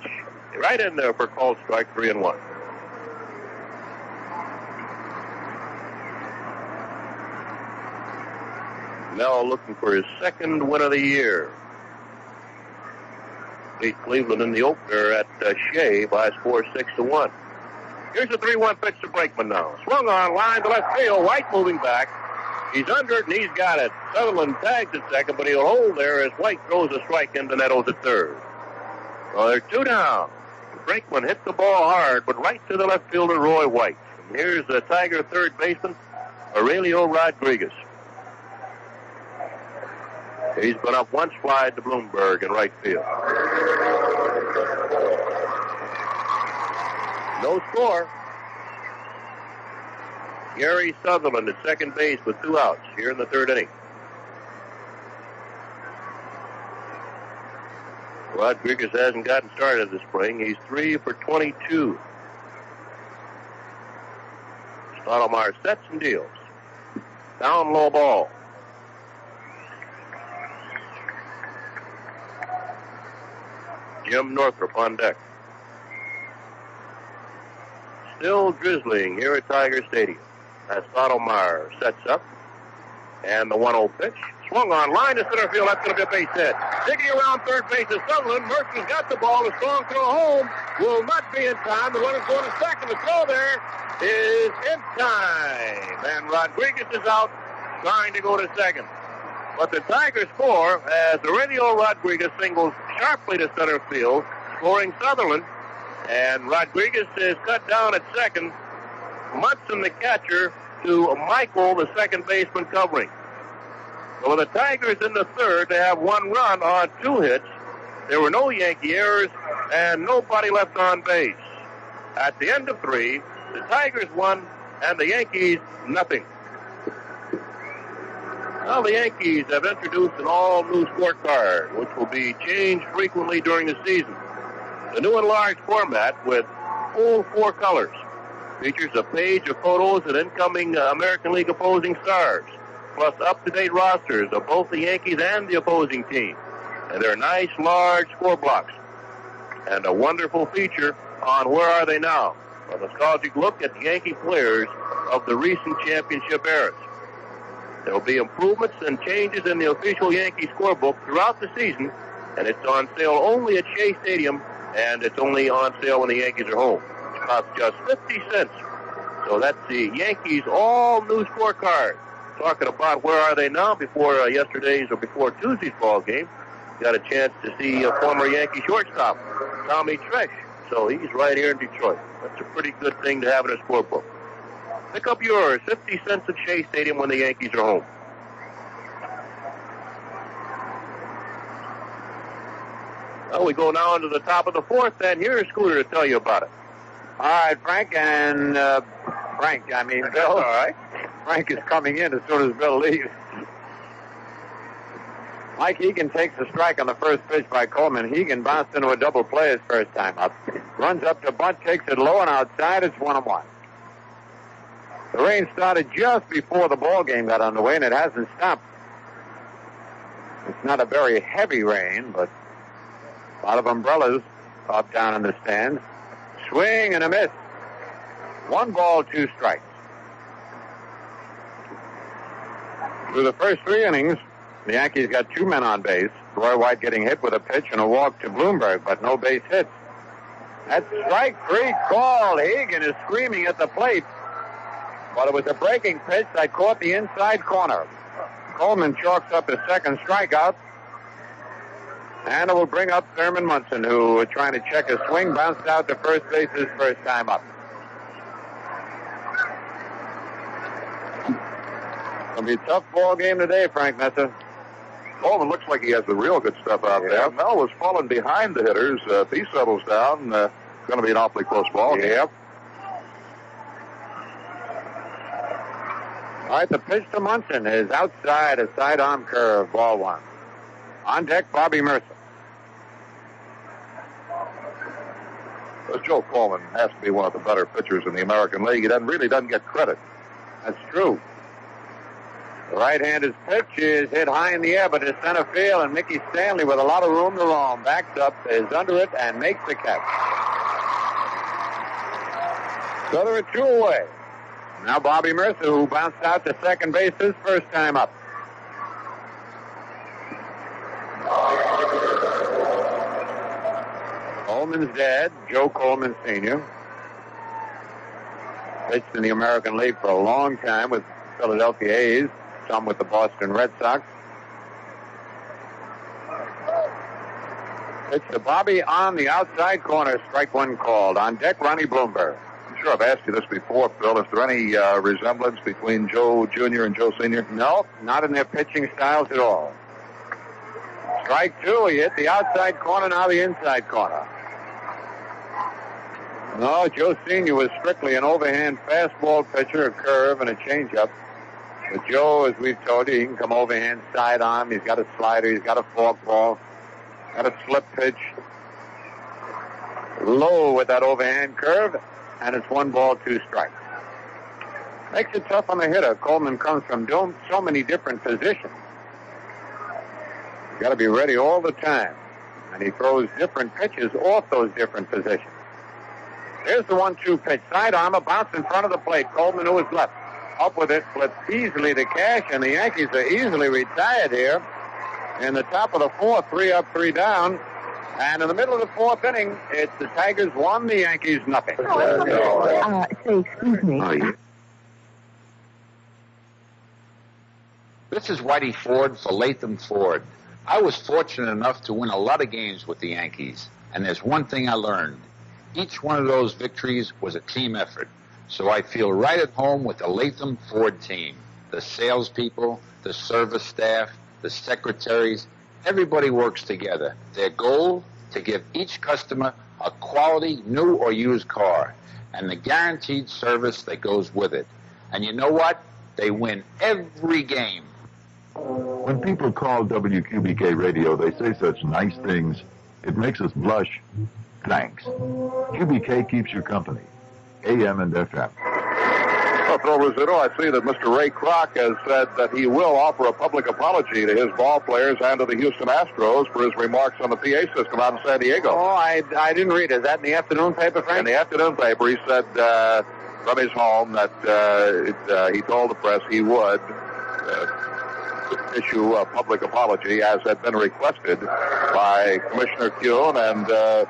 right in there for called strike, three and one. Mel looking for his second win of the year. Beat Cleveland in the opener at uh, Shea by a score six to one. Here's a 3-1 pitch to Brinkman now. Swung on line to left field. White moving back. He's under it and he's got it. Sutherland tags at second, but he'll hold there as White throws a strike into Nettles at third. Well, they're two down. Brinkman hit the ball hard, but right to the left fielder, Roy White. And here's the Tiger third baseman, Aurelio Rodriguez. He's been up one slide to Blomberg in right field. No score. Gary Sutherland at second base with two outs here in the third inning. Rodriguez hasn't gotten started this spring. He's three for 22. Stottlemyre sets and deals. Down low ball. Jim Northrup on deck. Still drizzling here at Tiger Stadium as Stottlemyre sets up. And the 1 0 pitch. Swung on line to center field. That's going to be a base hit. Digging around third base is Sutherland. Murcer's got the ball. A strong throw home. Will not be in time. The runner's going to second. The throw there is in time. And Rodriguez is out trying to go to second. But the Tigers score as Aurelio Rodriguez singles sharply to center field, scoring Sutherland. And Rodriguez is cut down at second. Munson, the catcher, to Michael, the second baseman, covering. So the Tigers in the third, they have one run on two hits. There were no Yankee errors and nobody left on base. At the end of three, the Tigers won and the Yankees nothing. Now the Yankees have introduced an all-new scorecard, which will be changed frequently during the season. The new enlarged format with full four colors features a page of photos of incoming uh, American League opposing stars, plus up-to-date rosters of both the Yankees and the opposing team. And they're nice, large score blocks. And a wonderful feature on Where Are They Now? A nostalgic look at the Yankee players of the recent championship eras. There will be improvements and changes in the official Yankee scorebook throughout the season, and it's on sale only at Shea Stadium, and it's only on sale when the Yankees are home. It costs just 50 cents. So that's the Yankees all-new scorecard. Talking about where are they now before uh, yesterday's or before Tuesday's ball game. Got a chance to see a former Yankee shortstop, Tommy Tresh. So he's right here in Detroit. That's a pretty good thing to have in a scorebook. Pick up yours, 50 cents at Shea Stadium when the Yankees are home. Well, we go now into the top of the fourth, and here's Scooter to tell you about it. All right, Frank, and uh, Frank, I mean *laughs* Bill. All right. Frank is coming in as soon as Bill leaves. Mike Hegan takes a strike on the first pitch by Coleman. Hegan bounced into a double play his first time up. Runs up to bunt, takes it low and outside. It's one and one. The rain started just before the ball game got underway, and it hasn't stopped. It's not a very heavy rain, but a lot of umbrellas up down in the stands. Swing and a miss. One ball, two strikes. Through the first three innings, the Yankees got two men on base. Roy White getting hit with a pitch and a walk to Blomberg, but no base hits. That's strike three called. Hegan is screaming at the plate. But it was a breaking pitch that caught the inside corner. Coleman chalks up his second strikeout. And it will bring up Thurman Munson, who trying to check his swing, bounced out to first base his first time up. It'll be a tough ball game today, Frank Messer. Coleman looks like he has the real good stuff out there. Mel was falling behind the hitters. Uh, if he settles down, uh, it's going to be an awfully close ball game. All right, the pitch to Munson is outside a sidearm curve, ball one. On deck, Bobby Murcer. This Joe Coleman has to be one of the better pitchers in the American League. He doesn't, really doesn't get credit. That's true. The right-handed pitch is hit high in the air, but it's center field, and Mickey Stanley, with a lot of room to roam, backs up, is under it, and makes the catch. So there are two away. Now Bobby Murcer, who bounced out to second base his first time up. Coleman's dad, Joe Coleman Sr., pitched in the American League for a long time with Philadelphia A's, some with the Boston Red Sox. Pitch to Bobby on the outside corner, strike one called. On deck, Ronnie Blomberg. Sure I've asked you this before, Phil. Is there any uh, resemblance between Joe Jr. and Joe Sr.? No, not in their pitching styles at all. Strike two, he hit the outside corner, now the inside corner. No, Joe Sr. was strictly an overhand fastball pitcher, a curve, and a changeup. But Joe, as we've told you, he can come overhand sidearm. He's got a slider. He's got a forkball. Got a slip pitch. Low with that overhand curve, and it's one ball, two strikes. Makes it tough on the hitter. Coleman comes from so many different positions. He's got to be ready all the time. And he throws different pitches off those different positions. Here's the one-two pitch. Sidearm, a bounce in front of the plate. Coleman, who is left, up with it, flips easily to Cash, and the Yankees are easily retired here. In the top of the fourth, three up, three down. And in the middle of the fourth inning, it's the Tigers one, the Yankees nothing. Uh, say, excuse me. Oh, yeah. This is Whitey Ford for Latham Ford. I was fortunate enough to win a lot of games with the Yankees, and there's one thing I learned. Each one of those victories was a team effort. So I feel right at home with the Latham Ford team. The salespeople, the service staff, the secretaries, everybody works together. Their goal to give each customer a quality new or used car and the guaranteed service that goes with it. And you know what? They win every game. When people call WQBK radio, they say such nice things. It makes us blush. Thanks. QBK keeps you company. AM and FM. Well, Phil I see that Mr. Ray Kroc has said that he will offer a public apology to his ball players and to the Houston Astros for his remarks on the PA system out in San Diego. Oh, I, I didn't read it. Is that in the afternoon paper, Frank? In the afternoon paper, he said uh, from his home that uh, it, uh, he told the press he would uh, issue a public apology as had been requested by Commissioner Kuhn and uh,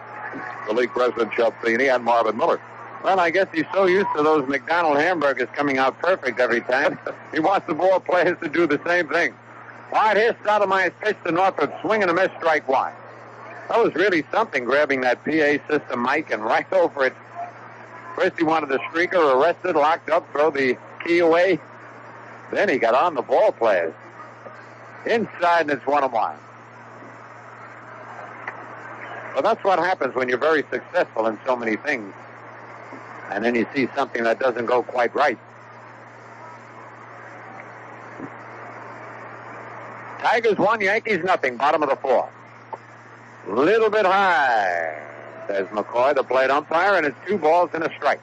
the league president Chub Feeney and Marvin Miller. Well, I guess he's so used to those McDonald hamburgers coming out perfect every time. *laughs* he wants the ball players to do the same thing. All right, here's Stottlemyre's pitch to Northrup, swinging a miss, strike one. That was really something, grabbing that PA system mic and *laughs* right over it. First he wanted the streaker arrested, locked up, throw the key away. Then he got on the ball players. Inside, and it's one and one. Well, that's what happens when you're very successful in so many things. And then you see something that doesn't go quite right. Tigers one, Yankees nothing, bottom of the fourth. Little bit high, says McCoy, the plate umpire, and it's two balls and a strike.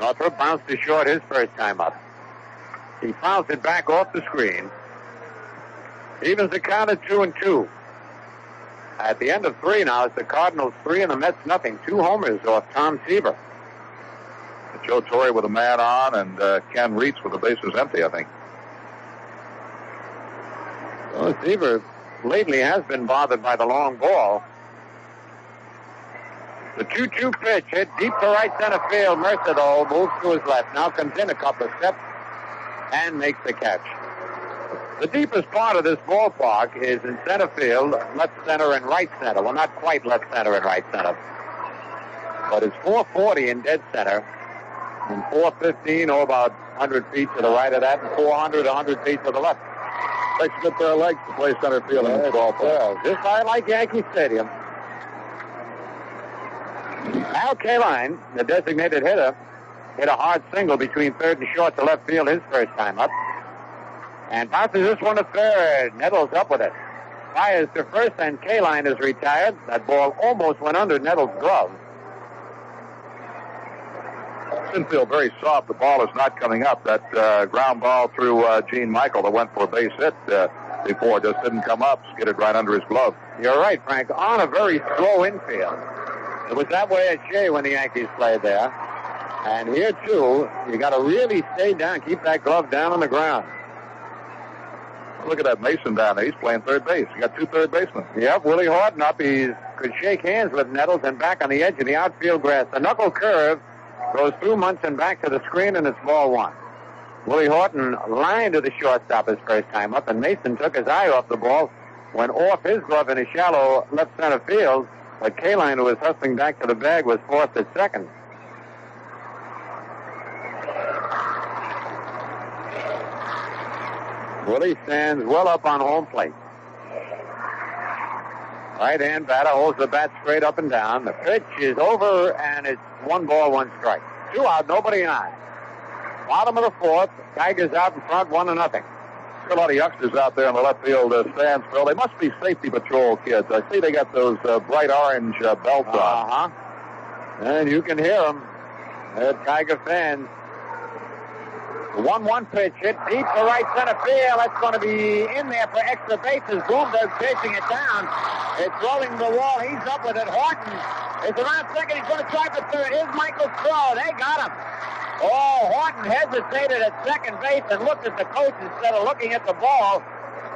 Northrup bounced to short his first time up. He fouls it back off the screen. Evens the count at two and two. At the end of three now, it's the Cardinals three and the Mets nothing. Two homers off Tom Seaver. Joe Torre with a man on and uh, Ken Reitz with the bases empty, I think. Well, Seaver lately has been bothered by the long ball. The 2-2 pitch hit deep to right center field. Murcer, though, moves to his left. Now comes in a couple of steps and makes the catch. The deepest part of this ballpark is in center field, left center and right center. Well, not quite left center and right center. But it's 440 in dead center and 415 or about 100 feet to the right of that and 400, 100 feet to the left. Takes a good pair of legs to play center field in this ballpark. Just I like Yankee Stadium. Al Kaline, the designated hitter, hit a hard single between third and short to left field his first time up. And bounces this one to third. Nettles up with it. Fires to first, and Kaline is retired. That ball almost went under Nettles' glove. infield very soft. The ball is not coming up. That uh, ground ball through uh, Gene Michael that went for a base hit uh, before just didn't come up. Skidded right under his glove. You're right, Frank. On a very slow infield. It was that way at Shea when the Yankees played there. And here, too, you got to really stay down, keep that glove down on the ground. Look at that Mason down there. He's playing third base. You got two third basemen. Yep, Willie Horton up. He could shake hands with Nettles and back on the edge of the outfield grass. The knuckle curve goes through Munson back to the screen, and it's ball one. Willie Horton lined to the shortstop his first time up, and Mason took his eye off the ball, went off his glove in a shallow left center field, but Kaline, who was hustling back to the bag, was forced at second. Willie stands well up on home plate. Right hand batter holds the bat straight up and down. The pitch is over, and it's one ball, one strike. Two out, nobody on. Bottom of the fourth, Tigers out in front, one to nothing. A lot of youngsters out there in the left field uh, stands, Phil. They must be safety patrol kids. I see they got those uh, bright orange uh, belts on. Uh huh. And you can hear them. They're Tiger fans. The 1 1 pitch hit deep to right center field. That's going to be in there for extra bases. Blomberg chasing it down. It's rolling the wall. He's up with it. Horton is around second. He's going to try for third. Here's Michael Crow. They got him. Oh, Horton hesitated at second base and looked at the coach instead of looking at the ball.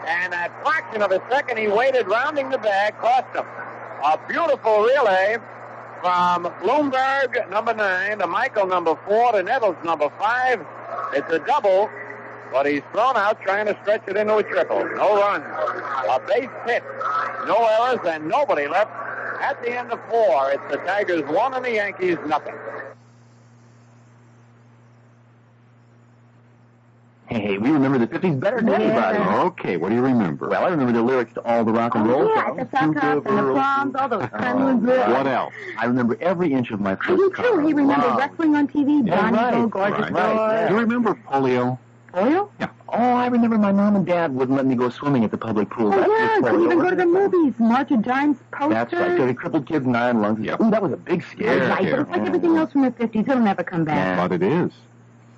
And a fraction of a second, he waited, rounding the bag, cost him. A beautiful relay from Blomberg, number nine, to Michael, number four, to Nettles, number five. It's a double, but he's thrown out trying to stretch it into a triple. No runs. A base hit. No errors, and nobody left at the end of four. It's the Tigers one and the Yankees nothing. Hey, we remember the 50s better than anybody. Okay, what do you remember? Well, I remember the lyrics to all the rock and oh, roll Oh, yeah, songs. the suck ups and the proms, all those trembling good. What else? I remember every inch of my first You too. He remembered Wow. wrestling on TV. Yeah, Johnny right, Go, Gorgeous right, Boy. right, Do you remember polio? Polio? Yeah. Oh, I remember my mom and dad wouldn't let me go swimming at the public pool. Oh, That's yeah. Couldn't even go to the movies. March of Giants posters. That's right. So the crippled kids and iron lungs. Yep. Ooh, that was a big scare. Right, but it's like everything else from the 50s. It'll never come back. But it is.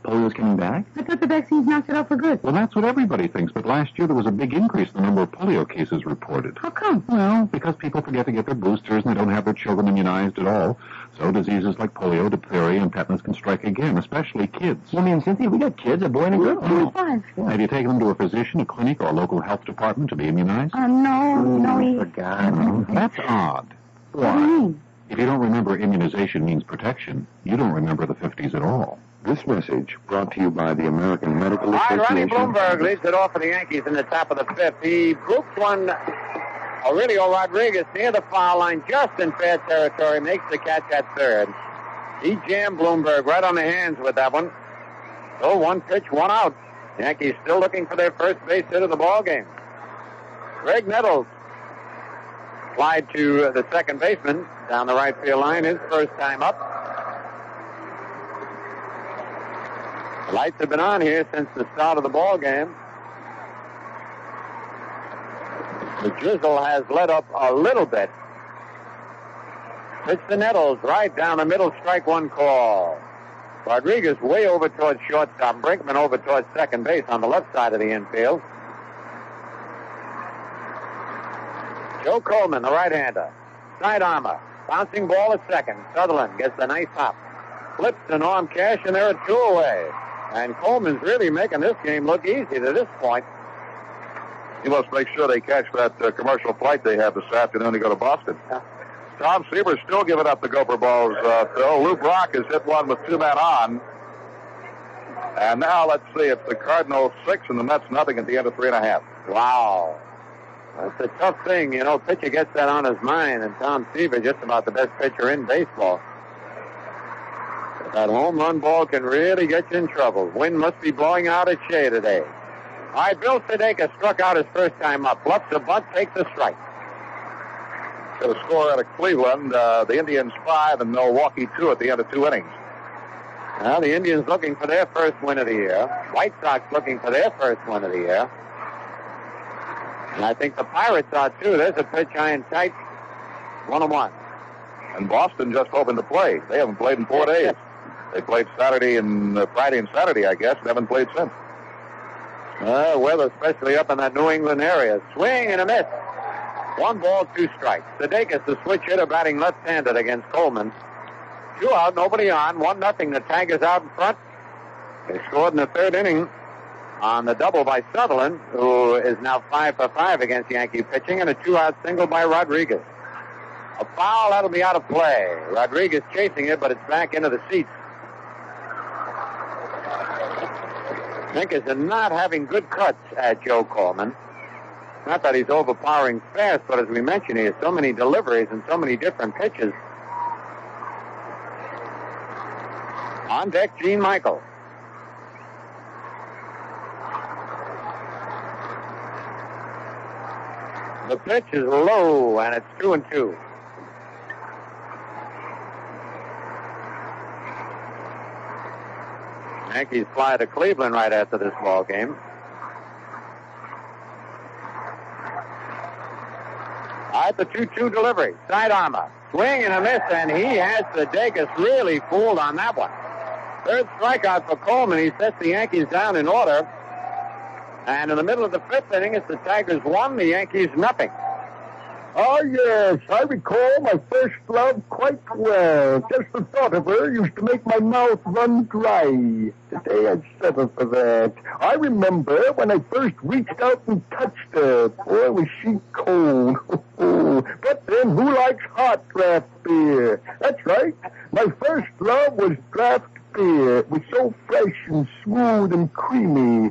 Polio's coming back? I thought the vaccines knocked it out for good. Well, that's what everybody thinks, but last year there was a big increase in the number of polio cases reported. How come? Well, because people forget to get their boosters and they don't have their children immunized at all. So diseases like polio, diphtheria, and tetanus can strike again, especially kids. Well, me and Cynthia, we got kids, a boy and a girl. Two five. Have you taken them to a physician, a clinic, or a local health department to be immunized? Uh, no, no, he... Forgot. That's odd. What do you mean? If you don't remember immunization means protection, you don't remember the 50s at all. This message brought to you by the American Medical All right, Ronnie Association. Blomberg leads it off for the Yankees in the top of the fifth. He groups one, Aurelio Rodriguez, near the foul line, just in fair territory, makes the catch at third. He jammed Blomberg right on the hands with that one. So one pitch, one out. Yankees still looking for their first base hit of the ball game. Graig Nettles applied to the second baseman down the right field line, his first time up. Lights have been on here since the start of the ball game. The drizzle has let up a little bit. It's the Nettles, right down the middle, strike one call. Rodriguez way over towards shortstop. Brinkman over towards second base on the left side of the infield. Joe Coleman, the right-hander. Side armor. Bouncing ball at second. Sutherland gets a nice hop. Flips to Norm Cash, and they're a two away. And Coleman's really making this game look easy to this point. You must make sure they catch that uh, commercial flight they have this afternoon to go to Boston. Tom Seaver's still giving up the Gopher balls, uh, Phil. Lou Brock has hit one with two men on. And now let's see, it's the Cardinals six and the Mets nothing at the end of three and a half. Wow. That's a tough thing. You know, pitcher gets that on his mind, and Tom Seaver just about the best pitcher in baseball. That home run ball can really get you in trouble. Wind must be blowing out at Shea today. All right, Bill Sudakis struck out his first time up. Bluffs a bunt, takes a strike. Got a score out of Cleveland. Uh, the Indians five and Milwaukee two at the end of two innings. Well, the Indians looking for their first win of the year. White Sox looking for their first win of the year. And I think the Pirates are too. There's a pitch high and tight. One on one. And Boston just hoping to play. They haven't played in four days. They played Saturday and uh, Friday and Saturday, I guess, and haven't played since. Uh, weather, especially up in that New England area. Swing and a miss. One ball, two strikes. Sudakis, the switch hitter, batting left-handed against Coleman. Two out, nobody on. One nothing. The Tigers out in front. They scored in the third inning on the double by Sutherland, who is now five for five against Yankee pitching, and a two-out single by Rodriguez. A foul that'll be out of play. Rodriguez chasing it, but it's back into the seats. Pincus is in not having good cuts at Joe Coleman. Not that he's overpowering fast, but as we mentioned, he has so many deliveries and so many different pitches. On deck, Gene Michael. The pitch is low, and it's two and two. Yankees fly to Cleveland right after this ball game. At the 2-2 delivery, side armor, swing and a miss, and he has the Sudakis really fooled on that one. Third strikeout for Coleman. He sets the Yankees down in order. And in the middle of the fifth inning, it's the Tigers one, the Yankees nothing. Oh, yes, I recall my first love quite well. Just the thought of her used to make my mouth run dry. Today I'd settle for that. I remember when I first reached out and touched her. Boy, was she cold. *laughs* but then who likes hot draft beer? That's right. My first love was draft beer. It was so fresh and smooth and creamy.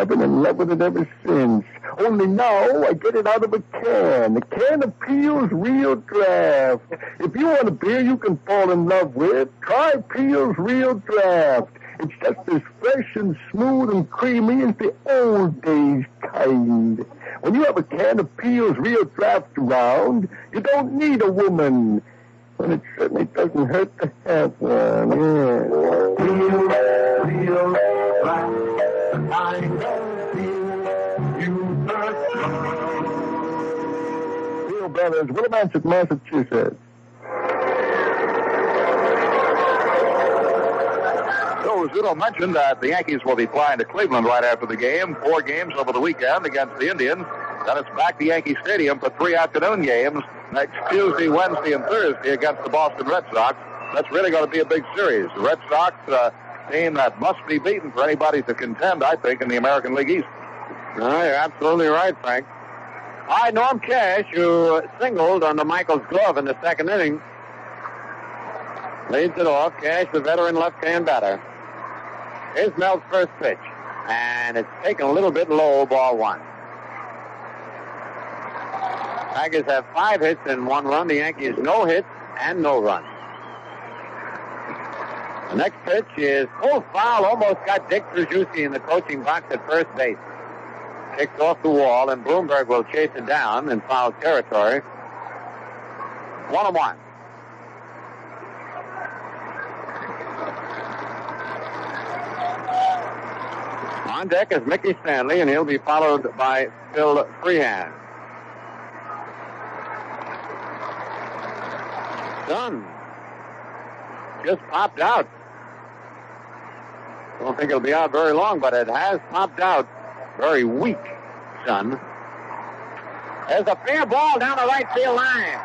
I've been in love with it ever since. Only now I get it out of a can. A can of Piel's Real Draft. If you want a beer you can fall in love with, try Piel's Real Draft. It's just as fresh and smooth and creamy as the old days kind. When you have a can of Piel's Real Draft around, you don't need a woman. And it certainly doesn't hurt to have one. Yeah. Real, real Brothers, Willimansett, Massachusetts. So Rizzuto mentioned that the Yankees will be flying to Cleveland right after the game. Four games over the weekend against the Indians. Then it's back to Yankee Stadium for three afternoon games next Tuesday, Wednesday, and Thursday against the Boston Red Sox. That's really going to be a big series. The Red Sox, uh, team that must be beaten for anybody to contend, I think, in the American League East. No, you're absolutely right, Frank. Hi, Norm Cash, who singled under Michael's glove in the second inning, leads it off. Cash, the veteran left-hand batter. Here's Mel's first pitch, and it's taken a little bit low, ball one. Tigers have five hits and one run. The Yankees no hits and no runs. The next pitch is full foul. Almost got Dick Tracewski in the coaching box at first base. Off the wall, and Blomberg will chase it down in foul territory. One and one. On deck is Mickey Stanley, and he'll be followed by Phil Freehan. Done. Just popped out. Don't think it'll be out very long, but it has popped out. Very weak, son. There's a fair ball down the right field line.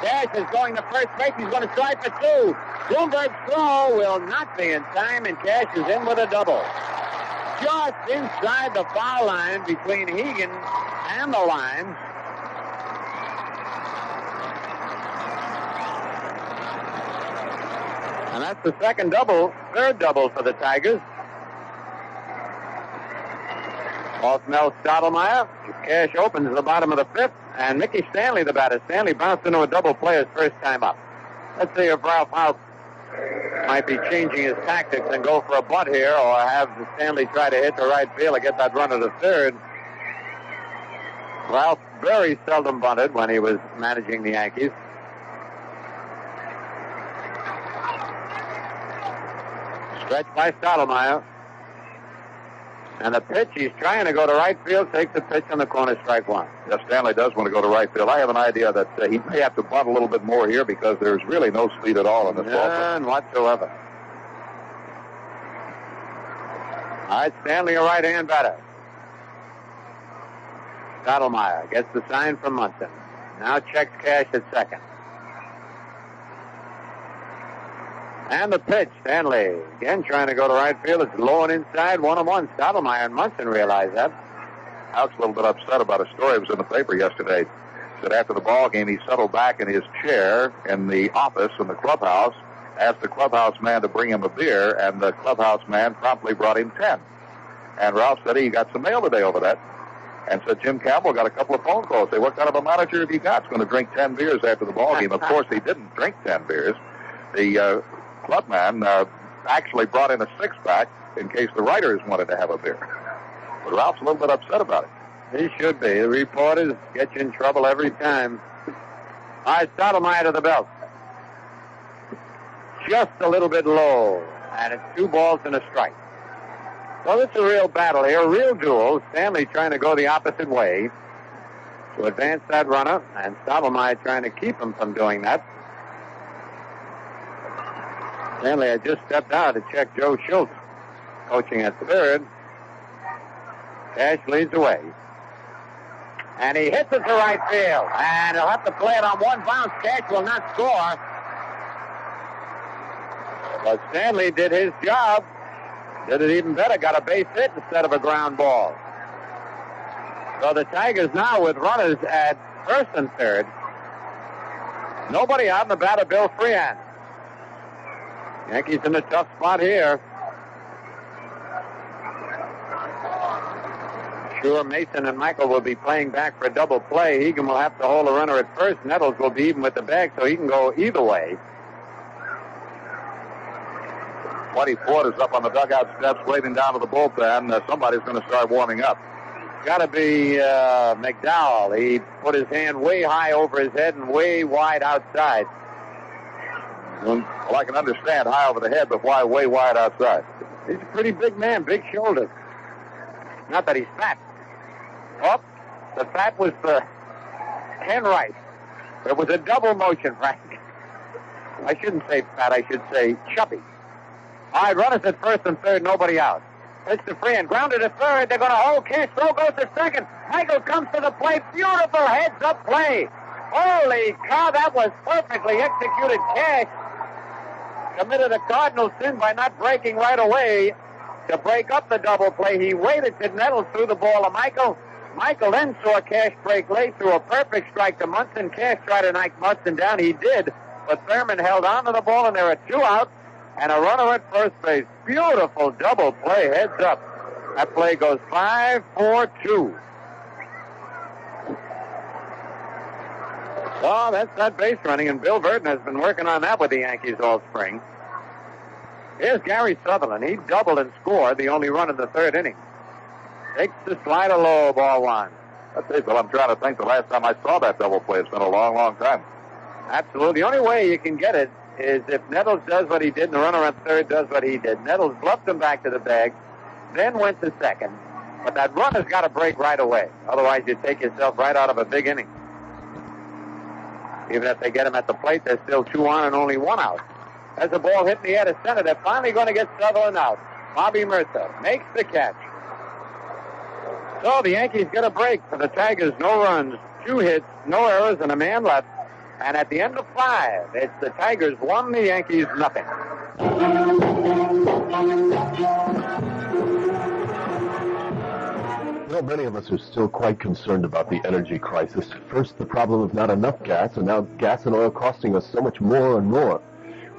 Dash is going to first base. He's going to try for two. Blomberg's throw will not be in time, and Cash is in with a double. Just inside the foul line between Hegan and the line. And that's the second double, third double for the Tigers. Off Mel Stottlemyre. Cash opens the bottom of the fifth, and Mickey Stanley, the batter. Stanley bounced into a double play his first time up. Let's see if Ralph Houk might be changing his tactics and go for a butt here, or have Stanley try to hit the right field and get that run to the third. Ralph very seldom bunted when he was managing the Yankees. Stretch by Stottlemyre. And the pitch, he's trying to go to right field, takes the pitch on the corner, strike one. Yes, Stanley does want to go to right field. I have an idea that uh, he may have to bunt a little bit more here because there's really no speed at all in this None. None whatsoever. All right, Stanley, a right hand batter. Stottlemyre gets the sign from Munson. Now checks cash at second. And the pitch, Stanley. Again trying to go to right field. It's low and inside, one on one. Stottlemyre and Munson realize that. Alex a little bit upset about a story that was in the paper yesterday. Said after the ball game, he settled back in his chair in the office in the clubhouse, asked the clubhouse man to bring him a beer, and the clubhouse man promptly brought him ten. And Ralph said he got some mail today over that. And said Jim Campbell got a couple of phone calls. Say, what kind of a manager have you got? He's going to drink ten beers after the ball *laughs* game. of course, he didn't drink ten beers. The uh, clubman uh, actually brought in a six pack in case the writers wanted to have a beer. But Ralph's a little bit upset about it. He should be. The reporters get you in trouble every time. Right, Stottlemyre to the belt. Just a little bit low. And it's two balls and a strike. So is a real battle here, a real duel. Stanley trying to go the opposite way to advance that runner, and Stottlemyre trying to keep him from doing that. Stanley had just stepped out to check Joe Schultz, coaching at third. Cash leads away. And he hits it to right field. And he'll have to play it on one bounce. Cash will not score. But Stanley did his job. Did it even better. Got a base hit instead of a ground ball. So the Tigers now with runners at first and third. Nobody out in the batter, Bill Freehan. Yankees in a tough spot here. Sure, Mason and Michael will be playing back for a double play. Hegan will have to hold a runner at first. Nettles will be even with the bag, so he can go either way. Whitey Ford is up on the dugout steps, waving down to the bullpen. Uh, somebody's going to start warming up. Got to be uh, McDowell. He put his hand way high over his head and way wide outside. Well, I can understand high over the head, but why way wide outside? He's a pretty big man, big shoulders. Not that he's fat. Oh, the fat was uh, the Ken Wright. It was a double motion, Frank. I shouldn't say fat, I should say chubby. All right, runners at first and third, nobody out. It's the Freehan grounded at third. They're going to hold. Cash throw goes to second. Michael comes to the plate. Beautiful heads up play. Holy cow, that was perfectly executed. Cash committed a cardinal sin by not breaking right away to break up the double play. He waited to Nettles threw the ball to Michael. Michael then saw Cash break late through a perfect strike to Munson. Cash tried to knock Munson down. He did, but Thurman held on to the ball, and there are two outs and a runner at first base. Beautiful double play, heads up. That play goes 5 4 2. Oh, that's that base running, and Bill Virdon has been working on that with the Yankees all spring. Here's Gary Sutherland. He doubled and scored the only run in the third inning. Takes the slider low, ball one. I you, Bill, I'm trying to think the last time I saw that double play. It's been a long, long time. Absolutely. The only way you can get it is if Nettles does what he did and the runner on third does what he did. Nettles bluffed him back to the bag, then went to second. But that runner's got to break right away. Otherwise, you take yourself right out of a big inning. Even if they get him at the plate, there's still two on and only one out. As the ball hit in the air to center, they're finally going to get Sutherland out. Bobby Murcer makes the catch. So the Yankees get a break for the Tigers. No runs, two hits, no errors, and a man left. And at the end of five, it's the Tigers one, the Yankees nothing. Know, many of us are still quite concerned about the energy crisis. First, the problem of not enough gas, and now gas and oil costing us so much more and more.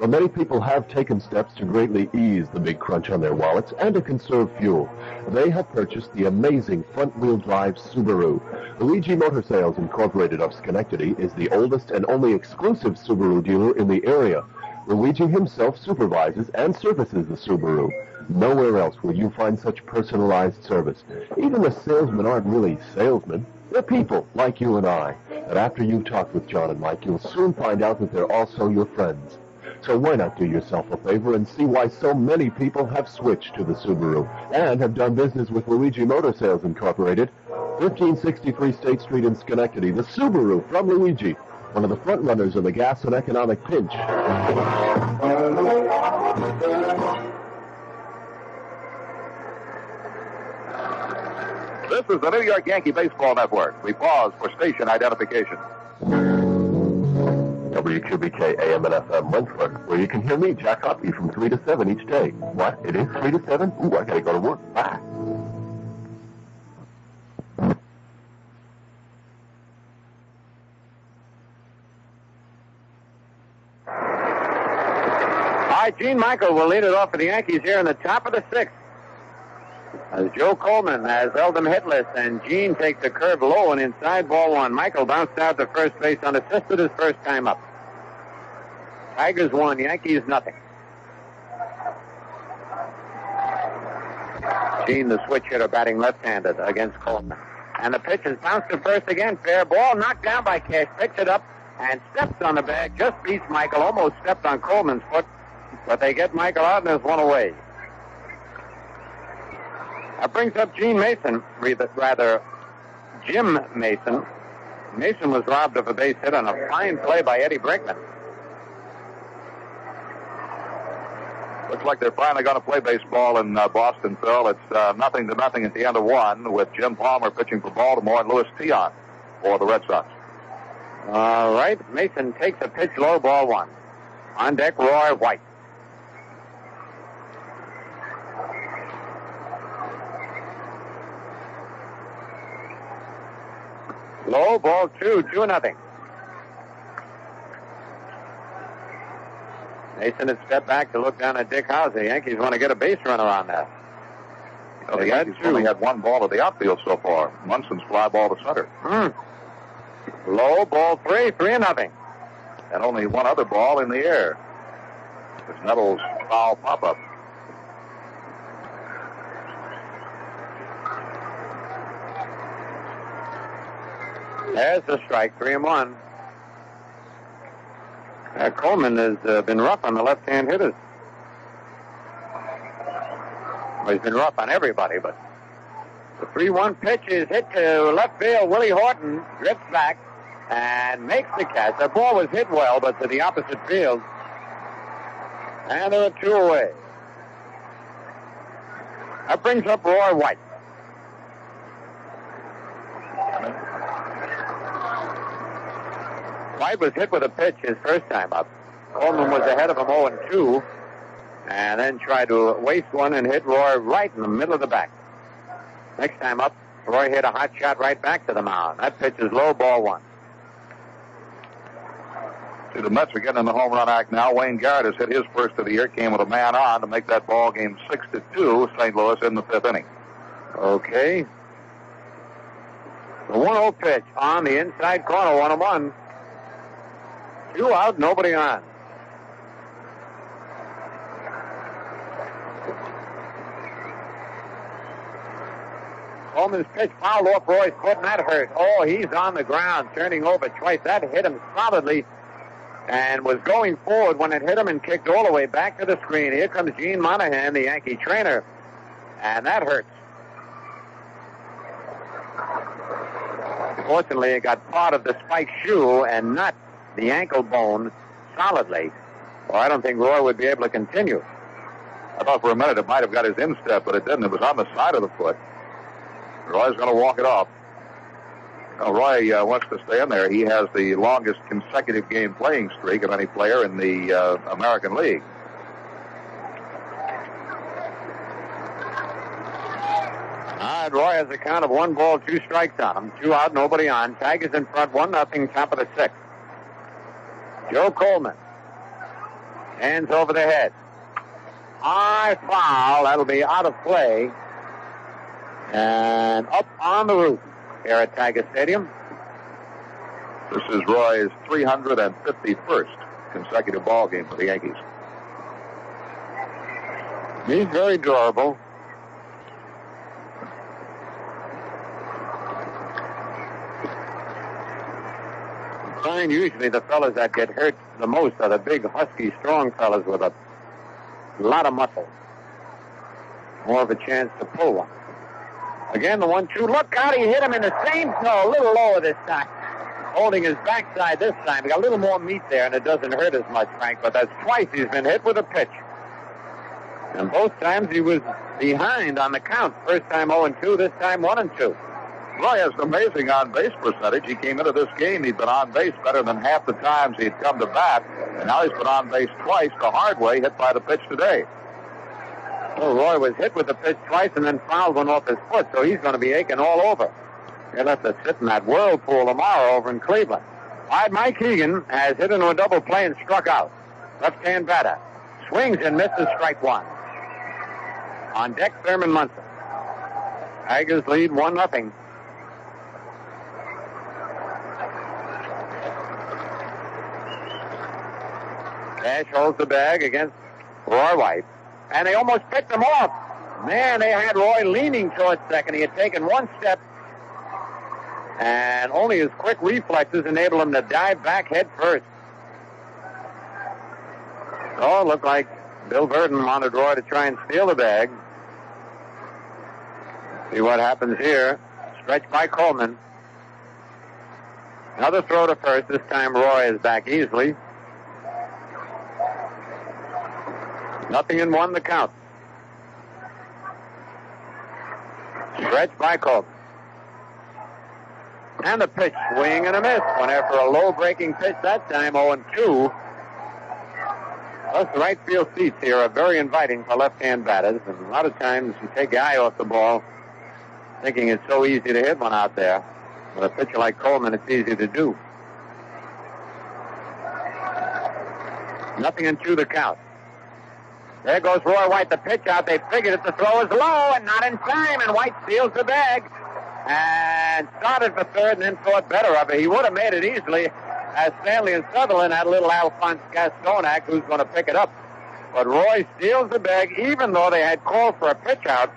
Well, many people have taken steps to greatly ease the big crunch on their wallets and to conserve fuel. They have purchased the amazing front-wheel drive Subaru. Luigi Motor Sales Incorporated of Schenectady is the oldest and only exclusive Subaru dealer in the area. Luigi himself supervises and services the Subaru. Nowhere else will you find such personalized service. Even the salesmen aren't really salesmen. They're people like you and I. And after you've talked with John and Mike, you'll soon find out that they're also your friends. So why not do yourself a favor and see why so many people have switched to the Subaru and have done business with Luigi Motor Sales Incorporated, 1563 State Street in Schenectady. The Subaru from Luigi, one of the front runners in the gas and economic pinch. This is the New York Yankee Baseball Network. We pause for station identification. WQBK AM and FM Wentworth, where you can hear me, Jack Hoppy, from 3 to 7 each day. What? It is 3 to 7? Ooh, I gotta go to work. Bye. Right, Gene Michael will lead it off for the Yankees here in the top of the sixth. As Joe Coleman has held them hitless, and Gene takes a curve low and inside ball one. Michael bounced out to first base unassisted his first time up. Tigers won, Yankees nothing. Gene, the switch hitter, batting left-handed against Coleman. And the pitch is bounced to first again. Fair ball, knocked down by Cash, picks it up and steps on the bag. Just beats Michael, almost stepped on Coleman's foot, but they get Michael out and there's one away. That brings up Gene Mason, rather Jim Mason. Mason was robbed of a base hit on a fine play by Eddie Brinkman. Looks like they're finally going to play baseball in uh, Boston, Phil. It's uh, nothing to nothing at the end of one with Jim Palmer pitching for Baltimore and Louis Tiant for the Red Sox. All right, Mason takes a pitch low, ball one. On deck, Roy White. Low ball two, two nothing. Mason had stepped back to look down at Dick Howser. The Yankees want to get a base runner on that. Well, the Yankees only had one ball to the outfield so far. Munson's fly ball to center. Hmm. Low ball three, three nothing. And only one other ball in the air. It's Nettles' foul pop up. There's the strike, three and one. Uh, Coleman has uh, been rough on the left-hand hitters. Well, he's been rough on everybody, but the 3-1 pitch is hit to left field. Willie Horton drifts back and makes the catch. The ball was hit well, but to the opposite field. And there are two away. That brings up Roy White. White was hit with a pitch his first time up. Coleman was ahead of him 0 and 2, and then tried to waste one and hit Roy right in the middle of the back. Next time up, Roy hit a hot shot right back to the mound. That pitch is low, ball one. See, the Mets are getting in the home run act now. Wayne Garrett has hit his first of the year, came with a man on to make that ball game 6 to 2, St. Louis in the fifth inning. Okay. The 1 0 pitch on the inside corner, 1 1. Two out, nobody on. Coleman's pitch fouled off Roy's foot, and that hurt. Oh, he's on the ground, turning over twice. That hit him solidly and was going forward when it hit him and kicked all the way back to the screen. Here comes Gene Monahan, the Yankee trainer, and that hurts. Fortunately, it got part of the spike shoe and not the ankle bone solidly, or I don't think Roy would be able to continue. I thought for a minute it might have got his instep, but it didn't. It was on the side of the foot. Roy's going to walk it off. Now, Roy uh, wants to stay in there. He has the longest consecutive game playing streak of any player in the uh, American League. Right, Roy has a count of one ball, two strikes on him. Two out, nobody on. Tigers in front, one nothing, top of the sixth. Joe Coleman. Hands over the head. High foul. That'll be out of play. And up on the roof here at Tiger Stadium. This is Roy's 351st consecutive ball game for the Yankees. He's very durable. Fine, usually the fellas that get hurt the most are the big, husky, strong fellas with a lot of muscle. More of a chance to pull one. Again, the one-two. Look out! He hit him in the same. No, a little lower this time. Holding his backside this time. He got a little more meat there, and it doesn't hurt as much, Frank. But that's twice he's been hit with a pitch, and both times he was behind on the count. First time 0 and 2, this time 1 and 2. Roy has amazing on base percentage. He came into this game, he'd been on base better than half the times he'd come to bat, and now he's been on base twice the hard way, hit by the pitch today. Well, Roy was hit with the pitch twice and then fouled one off his foot, so he's going to be aching all over. He'll have to sit in that whirlpool tomorrow over in Cleveland. All right, Mike Hegan has hit into a double play and struck out. Left-hand batter. Swings and misses strike one. On deck, Thurman Munson. Tigers lead 1 nothing. Cash holds the bag against Roy White. And they almost picked him off. Man, they had Roy leaning towards second. He had taken one step, and only his quick reflexes enabled him to dive back head first. Oh, it looked like Bill Virdon wanted Roy to try and steal the bag. See what happens here. Stretch by Coleman. Another throw to first. This time Roy is back easily. Nothing in one the count. Stretch by Coleman. And the pitch, swing and a miss. Went after a low breaking pitch that time, 0 and 2. Plus, the right field seats here are very inviting for left-hand batters, and a lot of times you take your eye off the ball, thinking it's so easy to hit one out there. With a pitcher like Coleman, it's easy to do. Nothing in two the count. There goes Roy White, the pitch out. They figured it. The throw is low and not in time, and White steals the bag and started for third and then thought better of it. He would have made it easily as Stanley and Sutherland had a little Alphonse Gastonak who's going to pick it up. But Roy steals the bag even though they had called for a pitch out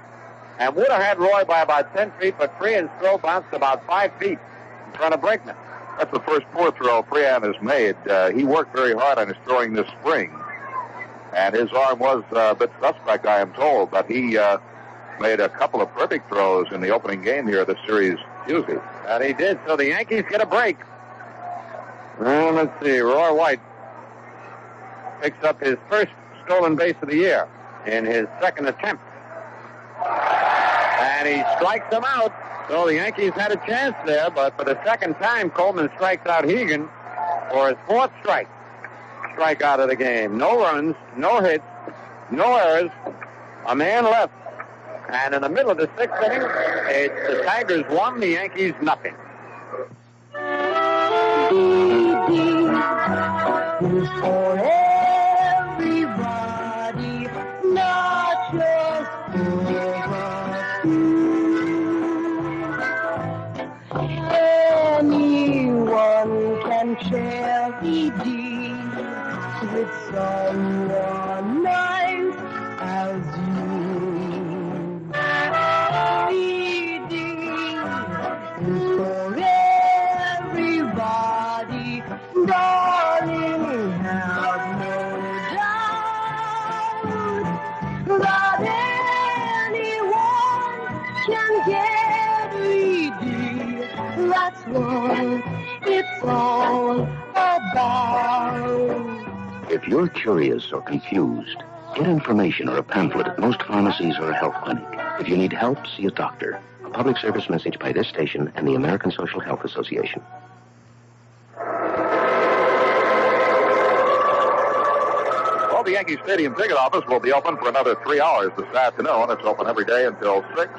and would have had Roy by about 10 feet, but Freehan's throw bounced about 5 feet in front of Brinkman. That's the first poor throw Freehan has made. Uh, he worked very hard on his throwing this spring. And his arm was uh, a bit suspect, I am told, but he uh, made a couple of perfect throws in the opening game here of the series Tuesday. That he did. So the Yankees get a break. Well, let's see. Roy White picks up his first stolen base of the year in his second attempt. And he strikes him out. So the Yankees had a chance there, but for the second time, Coleman strikes out Hegan for his fourth strike. Strike out of the game. No runs, no hits, no errors. A man left. And in the middle of the sixth inning, it's the Tigers one, the Yankees nothing. Anyone can share VDs with someone nice as you. VD is for everybody, darling, have no doubt that anyone can get VD. That's what it's all. If you're curious or confused, get information or a pamphlet at most pharmacies or a health clinic. If you need help, see a doctor. A public service message by this station and the American Social Health Association. Well, the Yankee Stadium ticket office will be open for another three hours this afternoon. It's open every day until 6,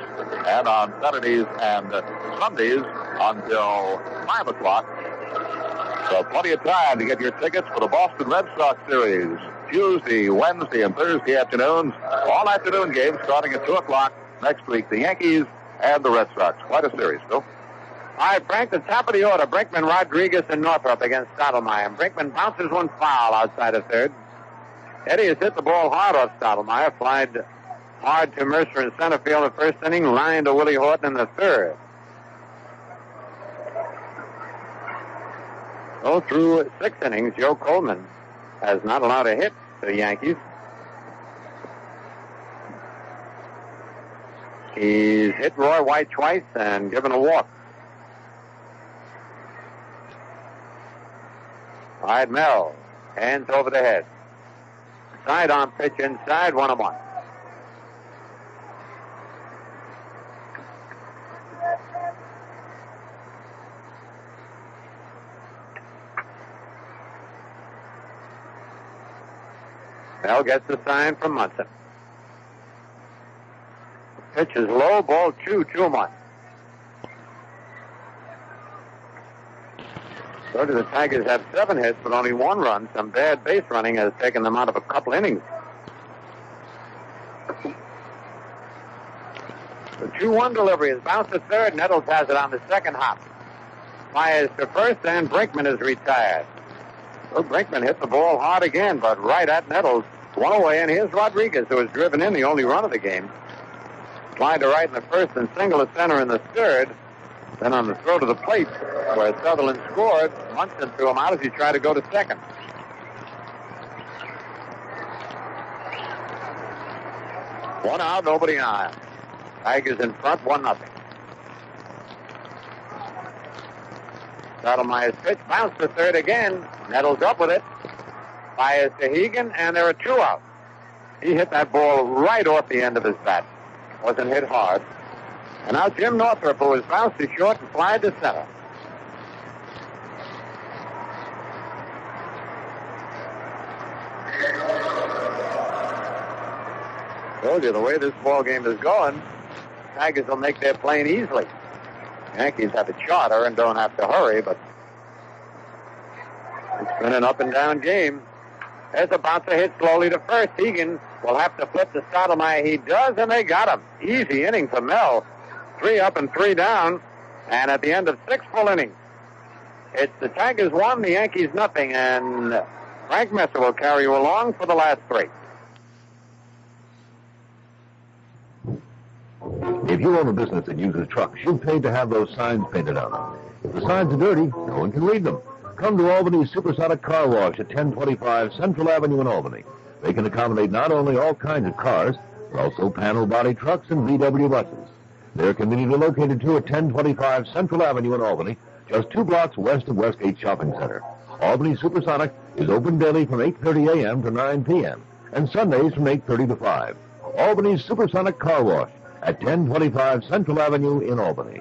and on Saturdays and Sundays until 5 o'clock. So plenty of time to get your tickets for the Boston Red Sox series. Tuesday, Wednesday, and Thursday afternoons. All afternoon games starting at 2 o'clock next week. The Yankees and the Red Sox. Quite a series, Phil. All right, Frank, the top of the order. Brinkman, Rodriguez, and Northrup against Stottlemyre. Brinkman bounces one foul outside of third. Eddie has hit the ball hard off Stottlemyre, flied hard to Murcer in center field in the first inning, line to Willie Horton in the third. So through six innings, Joe Coleman has not allowed a hit to the Yankees. He's hit Roy White twice and given a walk. All right, Mel, hands over the head. Side Sidearm pitch inside, one and one. Snell gets the sign from Munson. Pitch is low, ball two, two one. So do the Tigers have seven hits, but only one run. Some bad base running has taken them out of a couple innings. The 2-1 delivery is bounced to third. Nettles has it on the second hop. Fires to first, and Brinkman is retired. So Brinkman hit the ball hard again, but right at Nettles. One away, and here's Rodriguez, who has driven in the only run of the game. Fly to right in the first and single to center in the third. Then on the throw to the plate, where Sutherland scored, Munson threw him out as he tried to go to second. One out, nobody on. Tigers in front, one nothing. Stottlemyre's pitch bounced to third again. Nettles up with it. Fires to Hegan, and there are two out. He hit that ball right off the end of his bat. Wasn't hit hard. And now Jim Northrup, who was bounced to short and flied to center. Told you the way this ball game is going, Tigers will make their plane easily. Yankees have a charter and don't have to hurry, but it's been an up and down game. There's a bouncer hit slowly to first. Hegan will have to flip to Stottlemyre. He does, and they got him. Easy inning for Mel. Three up and three down. And at the end of six full innings, it's the Tigers one, the Yankees nothing, and Frank Messer will carry you along for the last three. If you own a business that uses trucks, you've paid to have those signs painted on them. If the signs are dirty, no one can read them. Come to Albany's Supersonic Car Wash at 1025 Central Avenue in Albany. They can accommodate not only all kinds of cars, but also panel body trucks and VW buses. They're conveniently located too at 1025 Central Avenue in Albany, just two blocks west of Westgate Shopping Center. Albany Supersonic is open daily from 8.30 a.m. to 9 p.m. and Sundays from 8.30 to 5. Albany's Supersonic Car Wash at 1025 Central Avenue in Albany.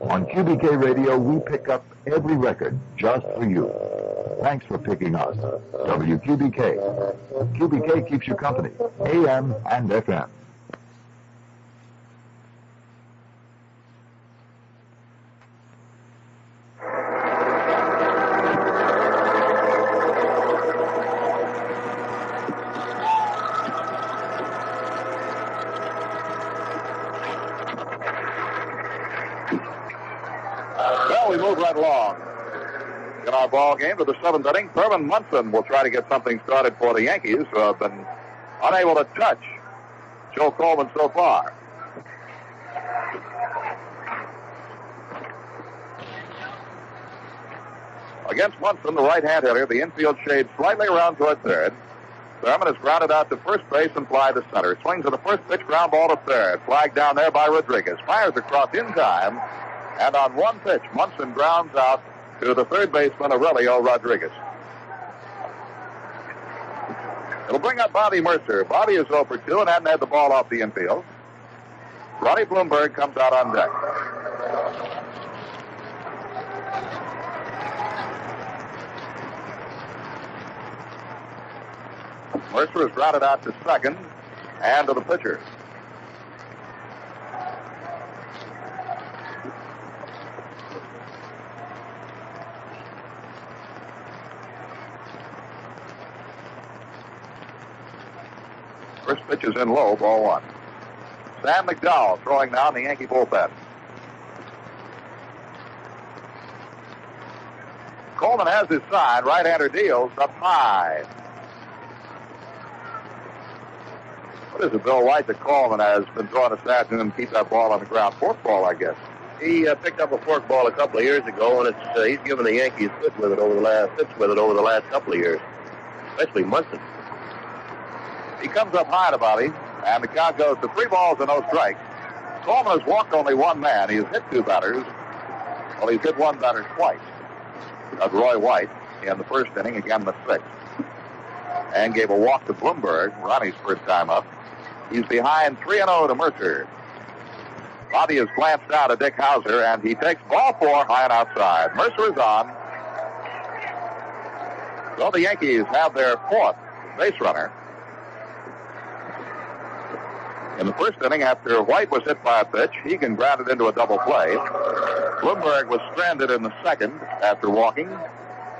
On QBK Radio, we pick up every record just for you. Thanks for picking us. WQBK. QBK keeps you company, AM and FM. Well, we move right along. In our ball game to the seventh inning, Thurman Munson will try to get something started for the Yankees, who have been unable to touch Joe Coleman so far. Against Munson, the right-hand hitter, the infield shades slightly around toward third. Thurman is grounded out to first base and fly to center. Swings at the first pitch, ground ball to third. Flag down there by Rodriguez. Fires across in time. And on one pitch, Munson grounds out to the third baseman, Aurelio Rodriguez. It'll bring up Bobby Murcer. Bobby is 0 for 2 and hadn't had the ball off the infield. Ronnie Blomberg comes out on deck. Murcer is routed out to second and to the pitcher. First pitch is in low, ball one. Sam McDowell throwing down the Yankee bullpen. Coleman has his side. Right-hander deals up high. What is it, Bill White, that Coleman has been throwing this afternoon and keep that ball on the ground? Fork ball, I guess. He uh, picked up a fork ball a couple of years ago, and it's uh, he's given the Yankees fit with it over the last fits with it over the last couple of years, especially Munson. He comes up high to Bobby, and the count goes to three balls and no strikes. Coleman has walked only one man. He has hit two batters. Well, he's hit one batter twice. That's Roy White in the first inning, again the sixth. And gave a walk to Blomberg, Ronnie's first time up. He's behind 3 0 to Murcer. Bobby has glanced out at Dick Howser, and he takes ball four high and outside. Murcer is on. So the Yankees have their fourth base runner. In the first inning, after White was hit by a pitch, Hegan grounded into a double play. Blomberg was stranded in the second after walking,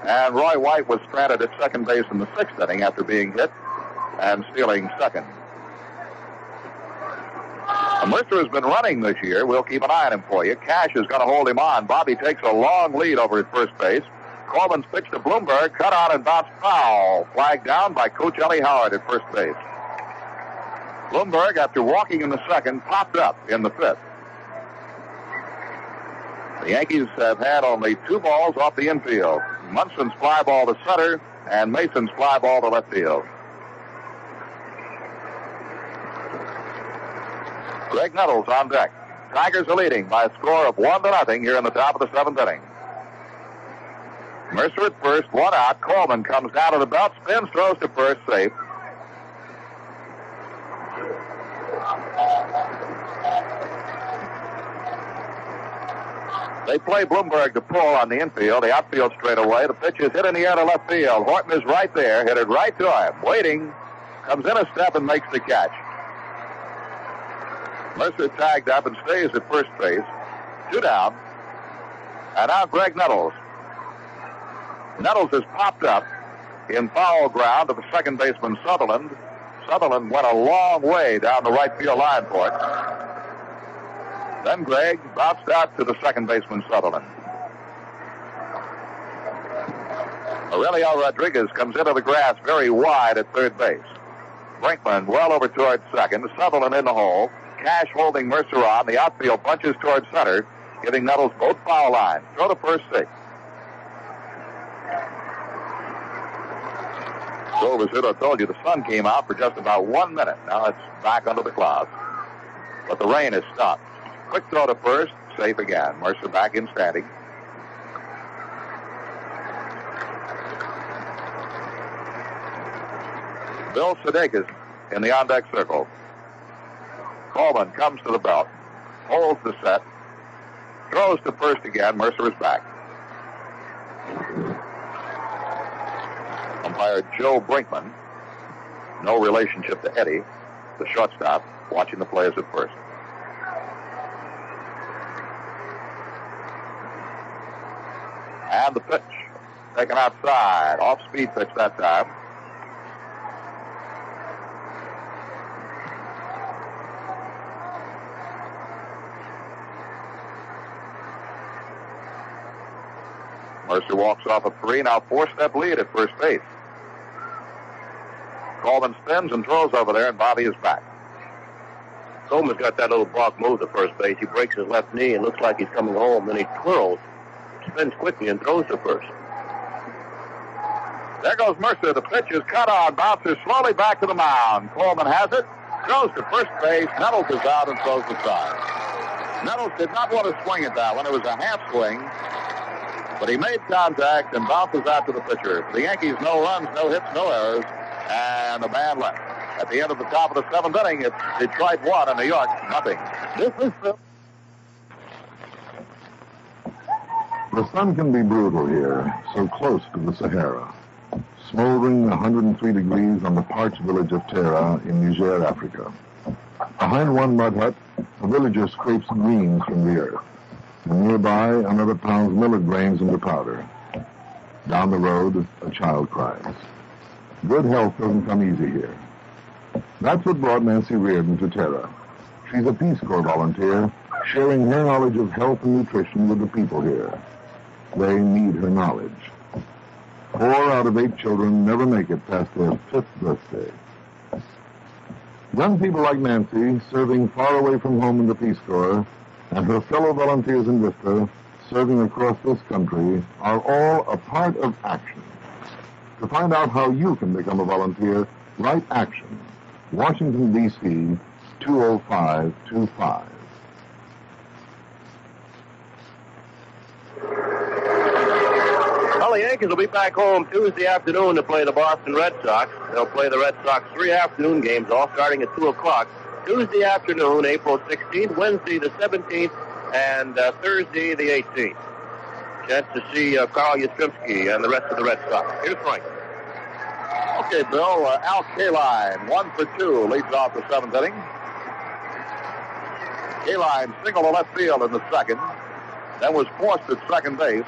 and Roy White was stranded at second base in the sixth inning after being hit and stealing second. Murcer has been running this year. We'll keep an eye on him for you. Cash is going to hold him on. Bobby takes a long lead over at first base. Coleman's pitch to Blomberg, cut on and bounced foul. Flagged down by Coach Ellie Howard at first base. Blomberg, after walking in the second, popped up in the fifth. The Yankees have had only two balls off the infield. Munson's fly ball to center and Mason's fly ball to left field. Graig Nettles on deck. Tigers are leading by a score of one to nothing here in the top of the seventh inning. Murcer at first, one out. Coleman comes down to the belt, spins, throws to first, safe. They play Blomberg to pull on the infield, the outfield straight away. The pitch is hit in the air to left field. Horton is right there, hit it right to him. Waiting, comes in a step and makes the catch. Murcer tagged up and stays at first base. Two down. And now Graig Nettles. Nettles has popped up in foul ground to the second baseman Sutherland. Sutherland went a long way down the right field line for it. Then Graig bounced out to the second baseman Sutherland. Aurelio Rodriguez comes into the grass very wide at third base. Brinkman well over towards second. Sutherland in the hole. Cash holding Murcer on. The outfield punches towards center, giving Nettles both foul lines. Throw to first six. It? I told you the sun came out for just about one minute. Now it's back under the clouds. But the rain has stopped. Quick throw to first, safe again. Murcer back in standing. Bill Sudakis in the on-deck circle. Coleman comes to the belt, holds the set, throws to first again. Murcer is back. Umpire Joe Brinkman, no relationship to Eddie, the shortstop, watching the players at first. And the pitch, taken outside, off-speed pitch that time. Murcer walks off a three, now four-step lead at first base. Coleman spins and throws over there, and Bobby is back. Coleman's got that little block move to first base. He breaks his left knee and looks like he's coming home. Then he twirls, spins quickly, and throws to first. There goes Murcer. The pitch is cut on, bounces slowly back to the mound. Coleman has it, throws to first base. Nettles is out and throws the side. Nettles did not want to swing at that one. It was a half swing, but he made contact and bounces out to the pitcher. The Yankees, no runs, no hits, no errors, and a man left. At the end of the top of the seventh inning, it's Detroit one and New York nothing. This is Phil. The sun can be brutal here, so close to the Sahara. Smoldering 103 degrees on the parched village of Tera in Niger, Africa. Behind one mud hut, a villager scrapes greens from the earth. And nearby, another pounds millet grains into powder. Down the road, a child cries. Good health doesn't come easy here. That's what brought Nancy Reardon to Tera. She's a Peace Corps volunteer, sharing her knowledge of health and nutrition with the people here. They need her knowledge. Four out of eight children never make it past their fifth birthday. Young people like Nancy, serving far away from home in the Peace Corps, and her fellow volunteers in Vista, serving across this country, are all a part of action. To find out how you can become a volunteer, write action. Washington, D.C., 20525. Well, the Yankees will be back home Tuesday afternoon to play the Boston Red Sox. They'll play the Red Sox three afternoon games, all starting at 2 o'clock. Tuesday afternoon, April 16th, Wednesday the 17th, and uh, Thursday the 18th. Chance to see uh, Carl Yastrzemski and the rest of the Red Sox. Here's Frank. Okay, Bill. Uh, Al Kaline, one for two, leads off the seventh inning. Kaline single to left field in the second, then was forced at second base.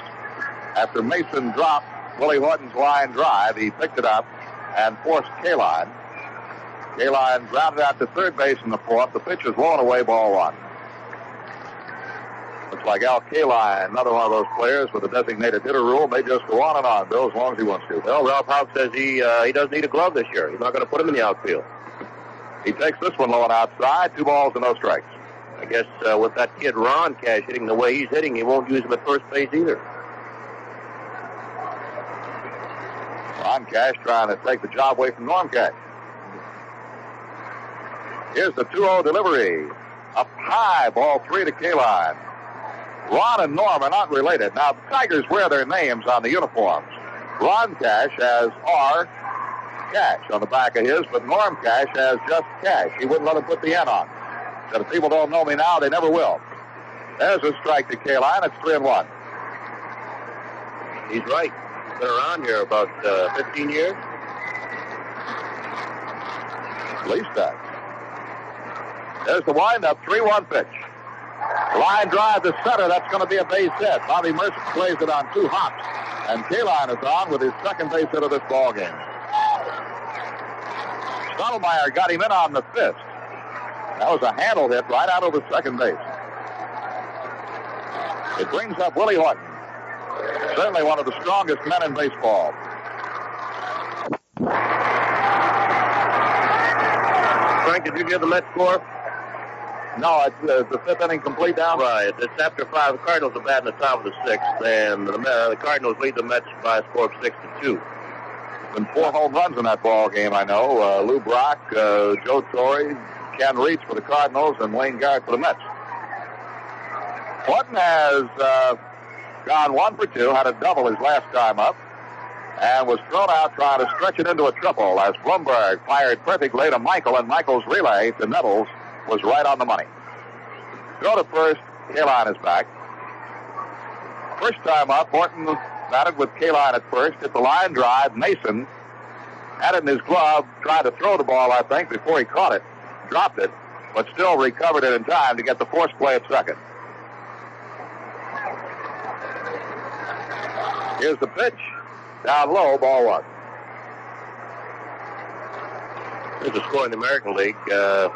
After Mason dropped Willie Horton's line drive, he picked it up and forced Kaline. Kaline grounded out to third base in the fourth. The pitch is blown away, ball one. Looks like Al Kaline, another one of those players with a designated hitter rule, may just go on and on, Bill, as long as he wants to. Well, Ralph Houk says he uh, he doesn't need a glove this year. He's not going to put him in the outfield. He takes this one low and outside, two balls and no strikes. I guess uh, with that kid Ron Cash hitting the way he's hitting, he won't use him at first base either. Ron Cash trying to take the job away from Norm Cash. Here's the 2-0 delivery. Up high, ball three to Kaline. Ron and Norm are not related. Now, the Tigers wear their names on the uniforms. Ron Cash has R. Cash on the back of his, but Norm Cash has just Cash. He wouldn't let him put the N on. Said if people don't know me now, they never will. There's a strike to Kaline. It's 3 and 1. He's right. Been around here about uh, 15 years. At least that. There's the windup, 3-1 pitch. Line drive to center. That's going to be a base hit. Bobby Murcer plays it on two hops. And Kaline is on with his second base hit of this ball game. Stottlemyre got him in on the fifth. That was a handle hit right out over second base. It brings up Willie Horton. Certainly one of the strongest men in baseball. Frank, did you give the Mets score? No, it's uh, the fifth inning complete now. Right. It's after five. The Cardinals are batting the top of the sixth, and the, uh, the Cardinals lead the Mets by a score of six to two. Been four home runs in that ball game, I know. Uh, Lou Brock, uh, Joe Torre, Ken Reitz for the Cardinals, and Wayne Garrett for the Mets. Horton has uh, gone one for two, had a double his last time up, and was thrown out trying to stretch it into a triple as Blomberg fired perfectly to Michael, and Michael's relay to Nettles was right on the money. Throw to first, Kaline is back. First time up, Horton batted with Kaline at first, hit the line drive. Mason had it in his glove, tried to throw the ball, I think, before he caught it, dropped it, but still recovered it in time to get the force play at second. Here's the pitch. Down low, ball one. Here's a score in the American League. Uh,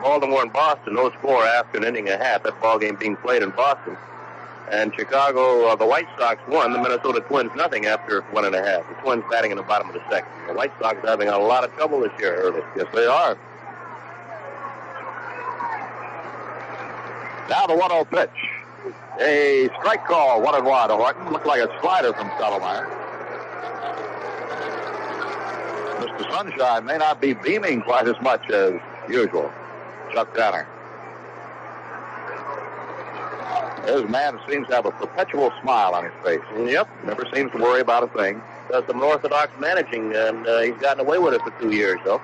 Baltimore and Boston, no score after an inning and a half. That ball game being played in Boston. And Chicago, uh, the White Sox won. The Minnesota Twins nothing after one and a half. The Twins batting in the bottom of the second. The White Sox are having a lot of trouble this year early. Yes, they are. Now the 1 0 pitch. A strike call, 1 and 1 to Horton. Looked like a slider from Stottlemyre. Mr. Sunshine may not be beaming quite as much as usual. Chuck Tanner. A man seems to have a perpetual smile on his face. Yep. Never seems to worry about a thing. Does some orthodox managing, and uh, he's gotten away with it for two years, though.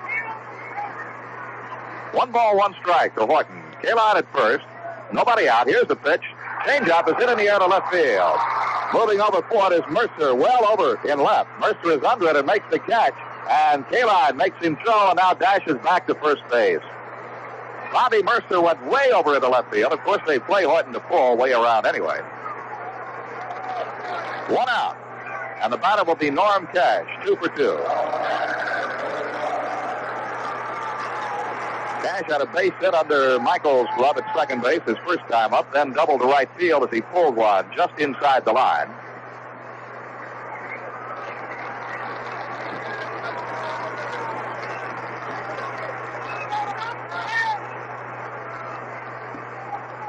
One ball, one strike to Horton. Kaline at first. Nobody out. Here's the pitch. Changeup is hit in the air to left field. Moving over for it is Murcer, well over in left. Murcer is under it and makes the catch. And Kaline makes him throw and now dashes back to first base. Bobby Murcer went way over into left field. Of course, they play Horton to full way around anyway. One out. And the batter will be Norm Cash, two for two. Cash had a base hit under Michael's glove at second base his first time up, then doubled to right field as he pulled one just inside the line.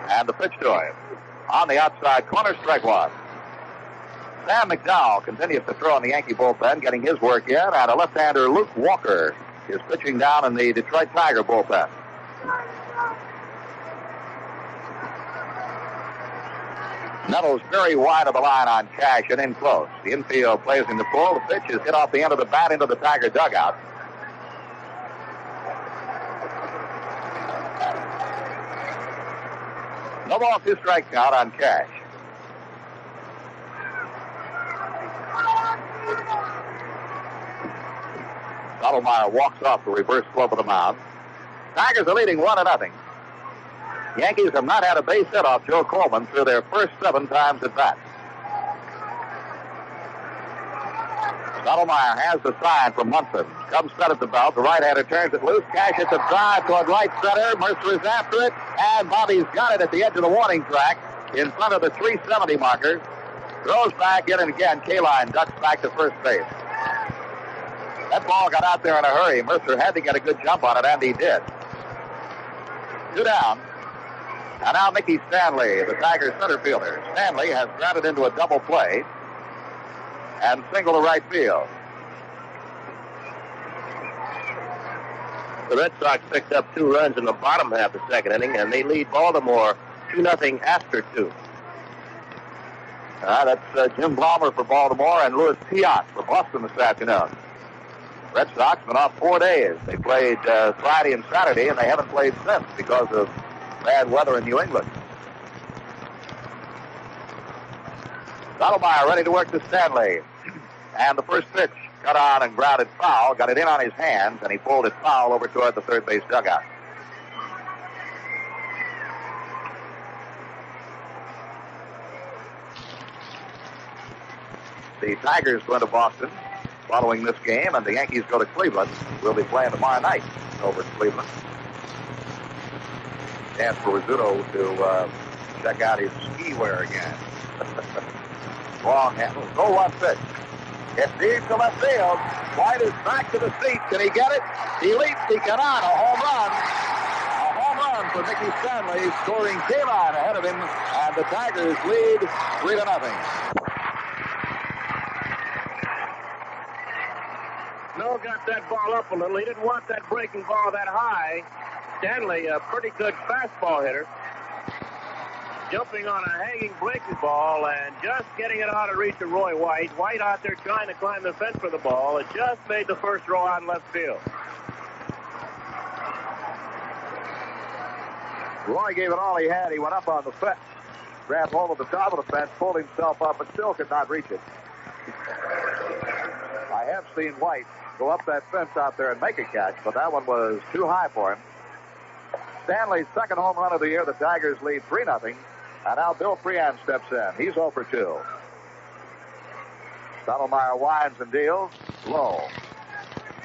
And the pitch to him. On the outside corner, strike one. Sam McDowell continues to throw in the Yankee bullpen, getting his work in, and a left-hander, Luke Walker, is pitching down in the Detroit Tiger bullpen. Nettles very wide of the line on Cash and in close. The infield plays in the pull. The pitch is hit off the end of the bat into the Tiger dugout. No ball, two strike count on Cash. Stottlemyre walks off the reverse slope of the mound. Tigers are leading one to nothing. Yankees have not had a base hit off Joe Coleman through their first seven times at bat. Stottlemyre has the sign from Munson. Comes set at the belt. The right-hander turns it loose. Cash hits a drive toward right center. Murcer is after it. And Bobby's got it at the edge of the warning track in front of the 370 marker. Throws back in and again. Kaline ducks back to first base. That ball got out there in a hurry. Murcer had to get a good jump on it, and he did. Two down. And now Mickey Stanley, the Tigers center fielder. Stanley has grounded into a double play and single to right field. The Red Sox picked up two runs in the bottom half of the second inning, and they lead Baltimore 2 nothing after two. Uh, that's uh, Jim Palmer for Baltimore and Louis Tiant for Boston this afternoon. Red Sox been off four days. They played uh, Friday and Saturday, and they haven't played since because of bad weather in New England. Stottlemyre ready to work to Stanley. And the first pitch cut on and grounded foul, got it in on his hands, and he pulled it foul over toward the third base dugout. The Tigers go to Boston following this game, and the Yankees go to Cleveland. We'll be playing tomorrow night over in Cleveland. Chance for Rizzuto to uh, check out his ski wear again. *laughs* Long handle. Go one pitch. It's deep to left field. White is back to the seat. Can he get it? He leaps. He cannot. A home run. A home run for Mickey Stanley, scoring Kaline ahead of him, and the Tigers lead three to nothing. Snow got that ball up a little. He didn't want that breaking ball that high. Stanley, a pretty good fastball hitter, jumping on a hanging breaking ball and just getting it out of reach of Roy White. White out there trying to climb the fence for the ball. It just made the first throw in left field. Roy gave it all he had. He went up on the fence, grabbed hold of the top of the fence, pulled himself up, but still could not reach it. I have seen White go up that fence out there and make a catch, but that one was too high for him. Stanley's second home run of the year. The Tigers lead 3 0. And now Bill Freehan steps in. He's 0 for 2. Stottlemyre winds and deals. Low.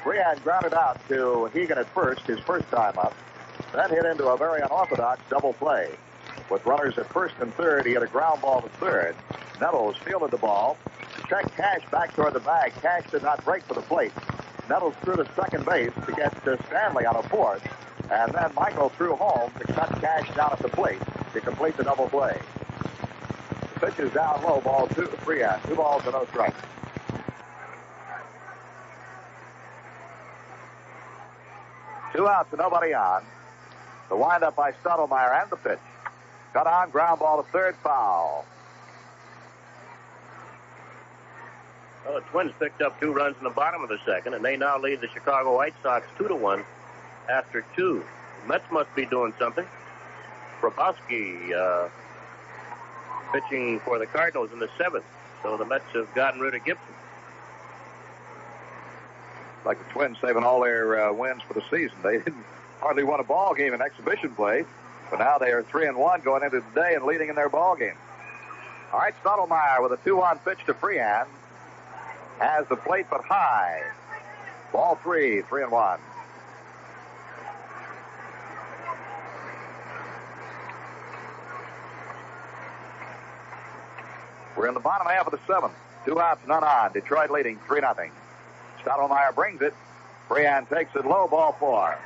Frean grounded out to Hegan at first, his first time up. Then hit into a very unorthodox double play. With runners at first and third, he had a ground ball to third. Nettles fielded the ball. Checked Cash back toward the bag. Cash did not break for the plate. Nettles threw to second base to get to Stanley on a fourth. And then Michael threw home to cut Cash down at the plate to complete the double play. The pitch is down low, ball two, three out. Two balls and no strikes. Two outs and nobody on. The windup by Stottlemyre and the pitch. Cut on, ground ball to third, foul. Well, the Twins picked up two runs in the bottom of the second, and they now lead the Chicago White Sox two to one after two. Mets must be doing something. Hrabosky uh, pitching for the Cardinals in the seventh, so the Mets have gotten rid of Gibson. Like the Twins saving all their uh, wins for the season. They didn't hardly won a ball game in exhibition play, but now they are three and one going into today and leading in their ball game. All right, Stottlemyre with a two-on pitch to Freehan has the plate but high. Ball three, three and one. We're in the bottom half of the seventh. Two outs, none on. Detroit leading 3 0. Stottlemyre brings it. Freehan takes it low, ball four.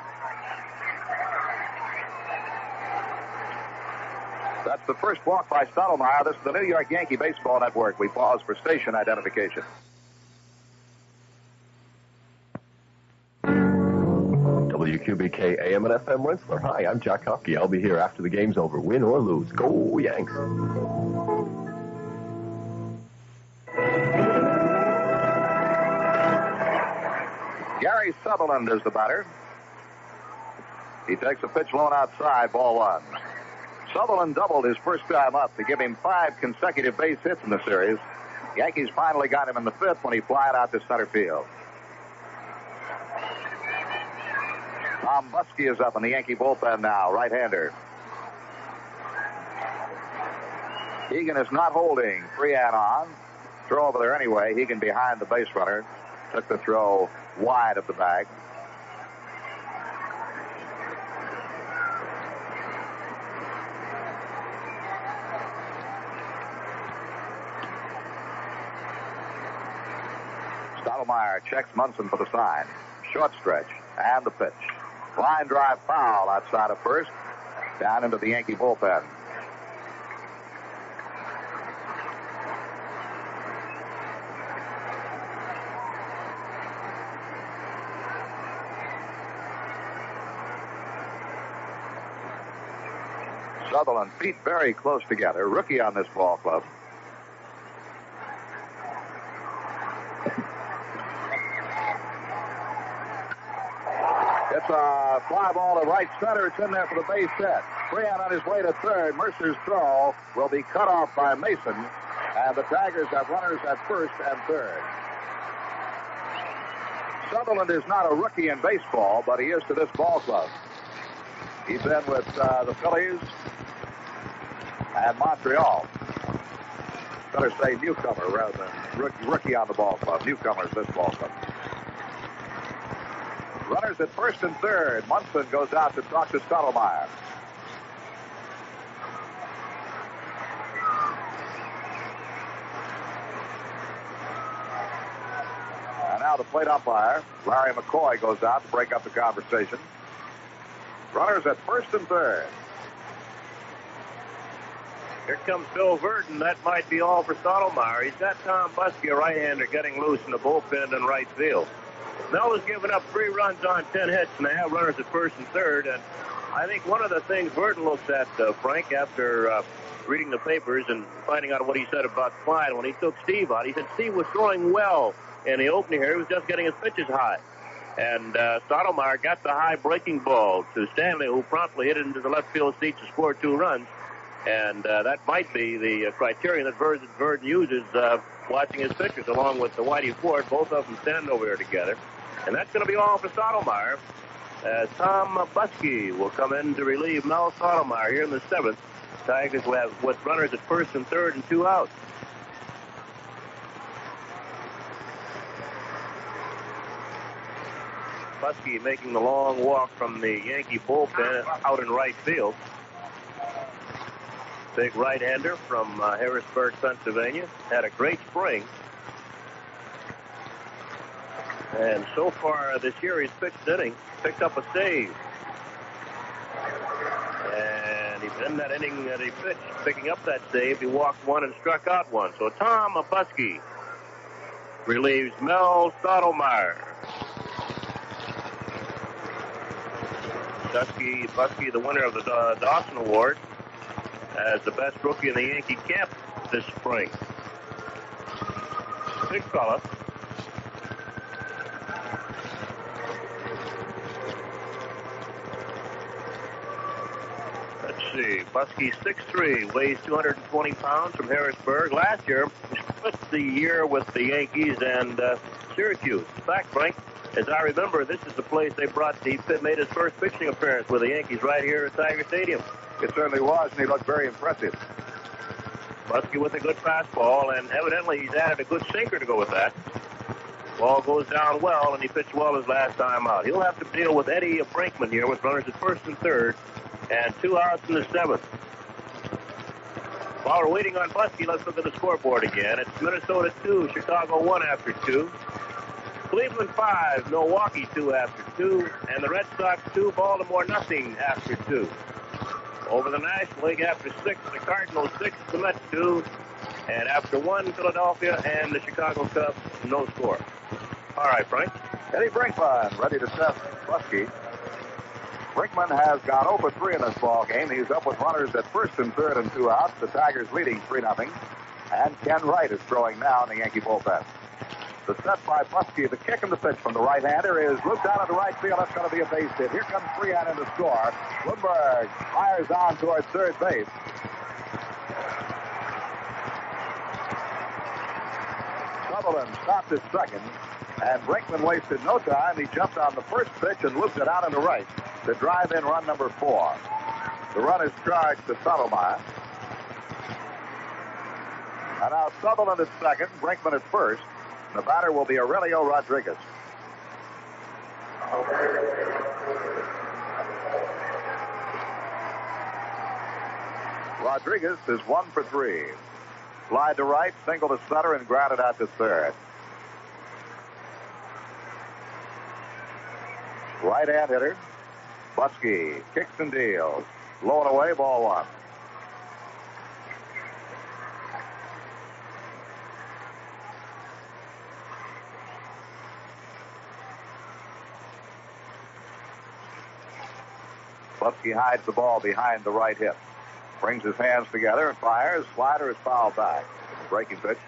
That's the first walk by Stottlemyre. This is the New York Yankee Baseball Network. We pause for station identification. WQBK AM and FM Rensselaer. Hi, I'm Jack Hopke. I'll be here after the game's over, win or lose. Go Yanks! Sutherland is the batter. He takes a pitch low outside, ball one. Sutherland doubled his first time up to give him five consecutive base hits in the series. Yankees finally got him in the fifth when he flied out to center field. Tom Buskey is up in the Yankee bullpen now, right-hander. Hegan is not holding Freehan on. Throw over there anyway. Hegan behind the base runner. Took the throw wide of the bag. Stottlemyre checks Munson for the sign. Short stretch and the pitch. Line drive foul outside of first. Down into the Yankee bullpen. Sutherland feet very close together. Rookie on this ball club. It's a fly ball to right center. It's in there for the base hit. Freehan on his way to third. Murcer's throw will be cut off by Mason. And the Tigers have runners at first and third. Sutherland is not a rookie in baseball, but he is to this ball club. He's been with uh, the Phillies and Montreal. Better say newcomer rather than rookie, rookie on the ball club. Newcomers this ball club. Runners at first and third. Munson goes out to talk to Stottlemyre. And now the plate umpire, Larry McCoy, goes out to break up the conversation. Runners at first and third. Here comes Bill Virdon. That might be all for Stottlemyre. He's got Tom Buskey, a right-hander, getting loose in the bullpen in right field. Mel has given up three runs on ten hits, and they have runners at first and third. And I think one of the things Virdon looks at, uh, Frank, after uh, reading the papers and finding out what he said about Clyde when he took Steve out, he said Steve was throwing well in the opening here. He was just getting his pitches high. And uh, Stottlemyre got the high breaking ball to Stanley, who promptly hit it into the left field seat to score two runs. And uh, that might be the uh, criterion that Virdon, Virdon uses uh, watching his pitchers, along with the Whitey Ford, both of them standing over here together. And that's going to be all for Stottlemyre. As Tom Buskey will come in to relieve Mel Stottlemyre here in the seventh. Tigers will have with runners at first and third and two outs. Buskey making the long walk from the Yankee bullpen out in right field. Big right-hander from uh, Harrisburg, Pennsylvania. Had a great spring. And so far this year, he's pitched inning, picked up a save. And he's in that inning that he pitched, picking up that save. He walked one and struck out one. So Tom Buskey relieves Mel Stottlemyre. Buskey, Buskey, the winner of the uh, Dawson Award, as the best rookie in the Yankee camp this spring. Big fella. Let's see. Buskey 6'3", weighs 220 pounds from Harrisburg. Last year, *laughs* split the year with the Yankees and uh, Syracuse. Fact, Frank, as I remember, this is the place they brought, he made his first pitching appearance with the Yankees right here at Tiger Stadium. It certainly was, and he looked very impressive. Buskey with a good fastball, and evidently he's added a good sinker to go with that. Ball goes down well, and he pitched well his last time out. He'll have to deal with Eddie Brinkman here with runners at first and third, and two outs in the seventh. While we're waiting on Buskey, let's look at the scoreboard again. It's Minnesota 2, Chicago 1 after 2. Cleveland 5, Milwaukee 2 after 2, and the Red Sox 2, Baltimore nothing after 2. Over the National League after 6, the Cardinals 6, the Mets 2, and after 1, Philadelphia and the Chicago Cubs, no score. All right, Frank. Eddie Brinkman ready to test Buskey. Brinkman has gone over 3 in this ball game. He's up with runners at first and third and two outs. The Tigers leading 3 0. And Ken Wright is throwing now in the Yankee bullpen. The set by Buskey. The kick and the pitch from the right-hander is looped out of the right field. That's going to be a base hit. Here comes Freehan in the score. Blomberg fires on towards third base. Sutherland stopped at second, and Brinkman wasted no time. He jumped on the first pitch and looped it out into right to drive in run number four. The run is charged to Stottlemyre. And now Sutherland at second, Brinkman at first. The batter will be Aurelio Rodriguez. Rodriguez is one for three. Slide to right, single to center, and grounded out to third. Right hand hitter. Buskey kicks and deals. Low and away, ball one. Buskey hides the ball behind the right hip. Brings his hands together fires. Slider is fouled back. Breaking pitch.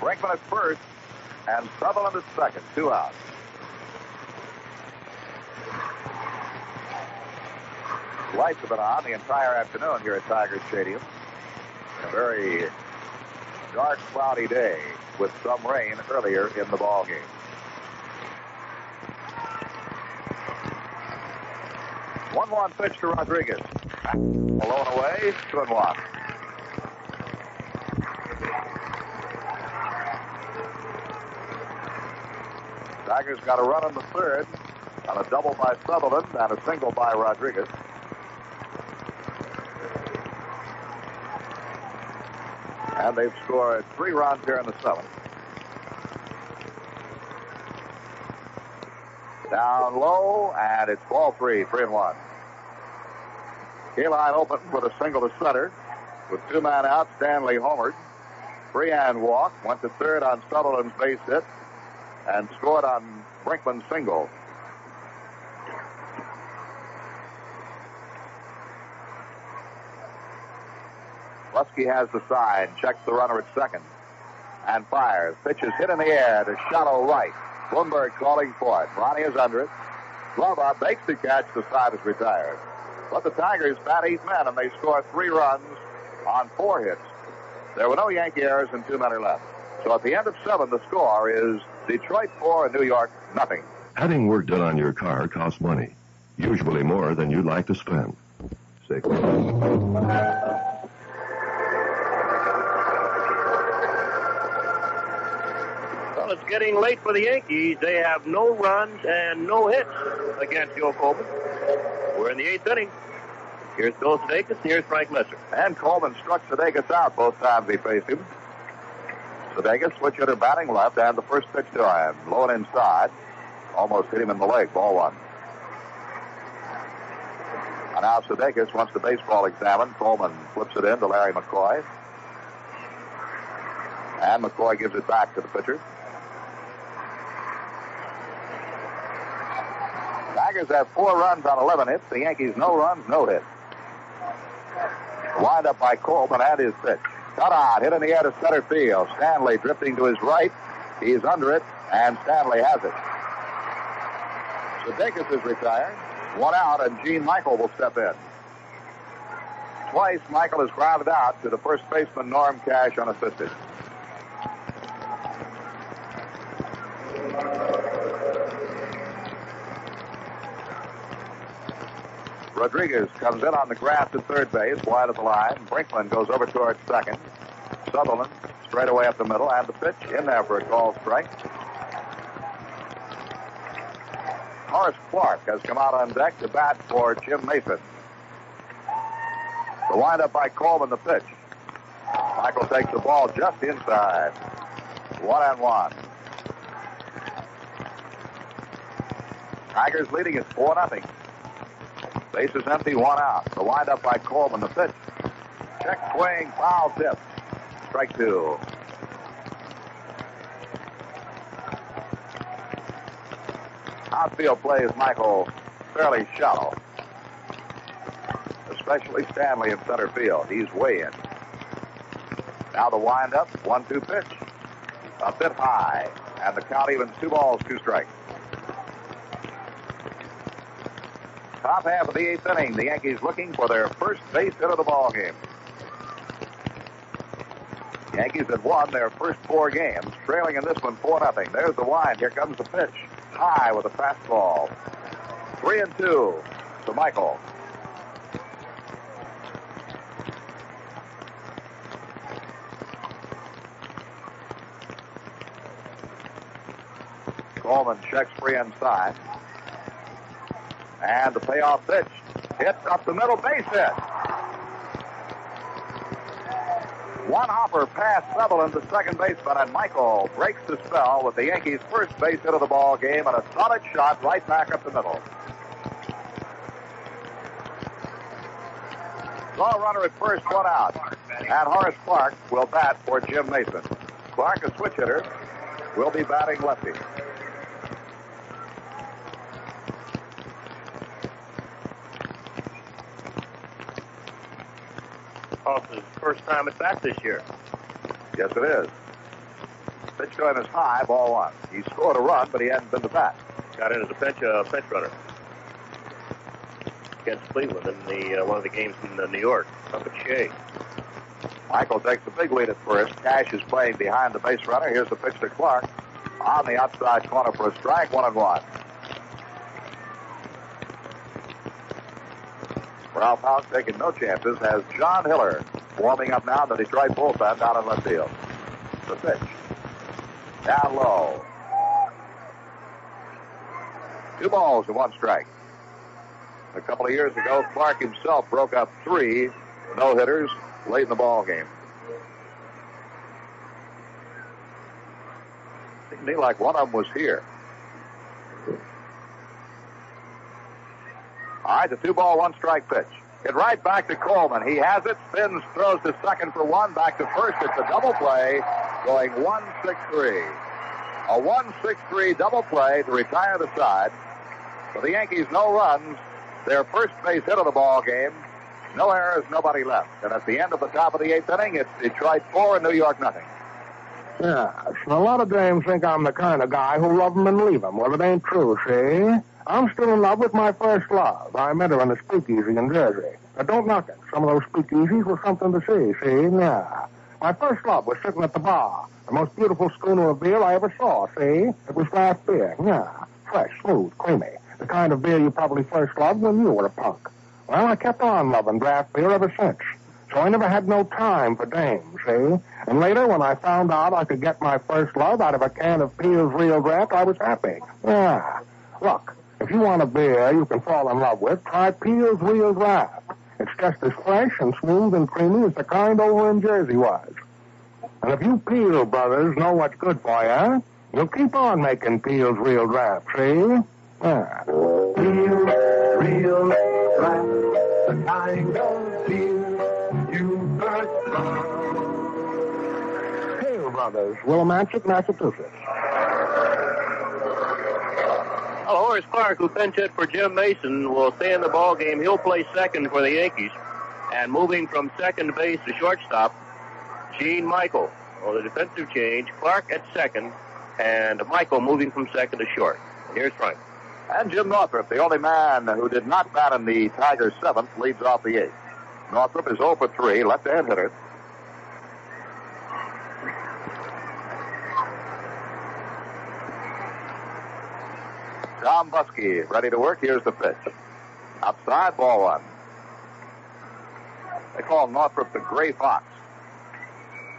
Brinkman at first and Sutherland at second. Two outs. Lights have been on the entire afternoon here at Tiger Stadium. A very dark, cloudy day with some rain earlier in the ball game. One one pitch to Rodriguez. Low and away, two and one. Tigers got a run in the third on a double by Sutherland and a single by Rodriguez. And they've scored three runs here in the seventh. Down low, and it's ball three, three and one. Kaline open with a single to center. With two men out, Stanley homered. Freehan walked, went to third on Sutherland's base hit, and scored on Brinkman's single. Buskey has the sign, checks the runner at second, and fires. Pitch is hit in the air to shallow right. Blomberg calling for it. Ronnie is under it. Glove up, makes the catch. The side is retired. But the Tigers bat eight men, and they score three runs on four hits. There were no Yankee errors, and two men are left. So at the end of seven, the score is Detroit four and New York nothing. Having work done on your car costs money, usually more than you'd like to spend. Six. Well, it's getting late for the Yankees. They have no runs and no hits against Joe Coleman. We're in the eighth inning. Here's Bill Sudakis, here's Frank Messer. And Coleman struck Sudakis out both times he faced him. Sudakis switch hitter batting left, and the first pitch to him, low and inside, almost hit him in the leg. Ball one. And now Sudakis wants the baseball examined. Coleman flips it in to Larry McCoy. And McCoy gives it back to the pitcher. Tigers have four runs on 11 hits. The Yankees no runs, no hits. Wind up by Coleman and his pitch. Cut on, hit in the air to center field. Stanley drifting to his right. He's under it, and Stanley has it. Sudakis is retired. One out, and Gene Michael will step in. Twice, Michael is grounded out to the first baseman, Norm Cash, unassisted. Rodriguez comes in on the grass at third base, wide of the line. Brinkman goes over towards second. Sutherland straight away up the middle, and the pitch in there for a call strike. Horace Clarke has come out on deck to bat for Jim Mason. The windup by Coleman, the pitch. Michael takes the ball just inside. One and one. Tigers leading it 4 nothing. Base is empty, one out. The windup by Coleman, the pitch. Check swing, foul tip. Strike two. Outfield plays Michael fairly shallow. Especially Stanley in center field. He's way in. Now the windup, one-two pitch. A bit high, and the count evens two balls, two strikes. Top half of the eighth inning, the Yankees looking for their first base hit of the ball game. Yankees have won their first four games, trailing in this one 4 nothing. There's the wind. Here comes the pitch. High with a fastball. Three and two to Michael. Coleman checks free inside. And the payoff pitch. Hit up the middle base hit. One hopper past Sutherland, the second baseman, and Michael breaks the spell with the Yankees' first base hit of the ball game and a solid shot right back up the middle. Saw runner at first, one out. And Horace Clarke will bat for Jim Mason. Clarke, a switch hitter, will be batting lefty. Hoffman's first time at bat this year. Yes, it is. Pitch to him is high, ball one. He scored a run, but he hadn't been to bat. Got in as a bench, uh, bench runner against Cleveland in the uh, one of the games in uh, New York up at Shea. Michael takes the big lead at first. Cash is playing behind the base runner. Here's the pitch to Clarke On the outside corner for a strike, one and one. Ralph Houk taking no chances as John Hiller warming up now the Detroit bullpen down in left field. The pitch. Down low. Two balls and one strike. A couple of years ago, Clarke himself broke up three no hitters late in the ball game. Seemed like one of them was here. All right, the two ball, one strike pitch. Get right back to Coleman. He has it, spins, throws to second for one, back to first. It's a double play, going 1-6-3. A 1-6-3 double play to retire the side. For the Yankees, no runs. Their first base hit of the ball game. No errors, nobody left. And at the end of the top of the eighth inning, it's Detroit four and New York nothing. Yeah, a lot of dames think I'm the kind of guy who love 'em and leave 'em. Well, it ain't true, see? I'm still in love with my first love. I met her in a speakeasy in Jersey. Now, don't knock it. Some of those speakeasies were something to see, see? Yeah. My first love was sitting at the bar. The most beautiful schooner of beer I ever saw, see? It was draft beer. Yeah. Fresh, smooth, creamy. The kind of beer you probably first loved when you were a punk. Well, I kept on loving draft beer ever since. So I never had no time for dames, see? And later, when I found out I could get my first love out of a can of Piel's Real Draft, I was happy. Yeah. Look, if you want a beer you can fall in love with, try Piel's Real Draft. It's just as fresh and smooth and creamy as the kind over in Jersey was. And if you Piel brothers know what's good for you, you'll keep on making Piel's Real Draft, see? Yeah. Real, real draft, the kind of beer you first love. Piel Brothers, Willimansett, Massachusetts. Horace Clarke, who pinch hit for Jim Mason, will stay in the ball game. He'll play second for the Yankees. And moving from second base to shortstop, Gene Michael. Well, the defensive change, Clarke at second, and Michael moving from second to short. Here's Frank. And Jim Northrup, the only man who did not bat in the Tigers' seventh, leads off the eighth. Northrup is 0 for 3, left-hand hitter. Tom Buskey ready to work. Here's the pitch. Outside, ball one. They call Northrup the Gray Fox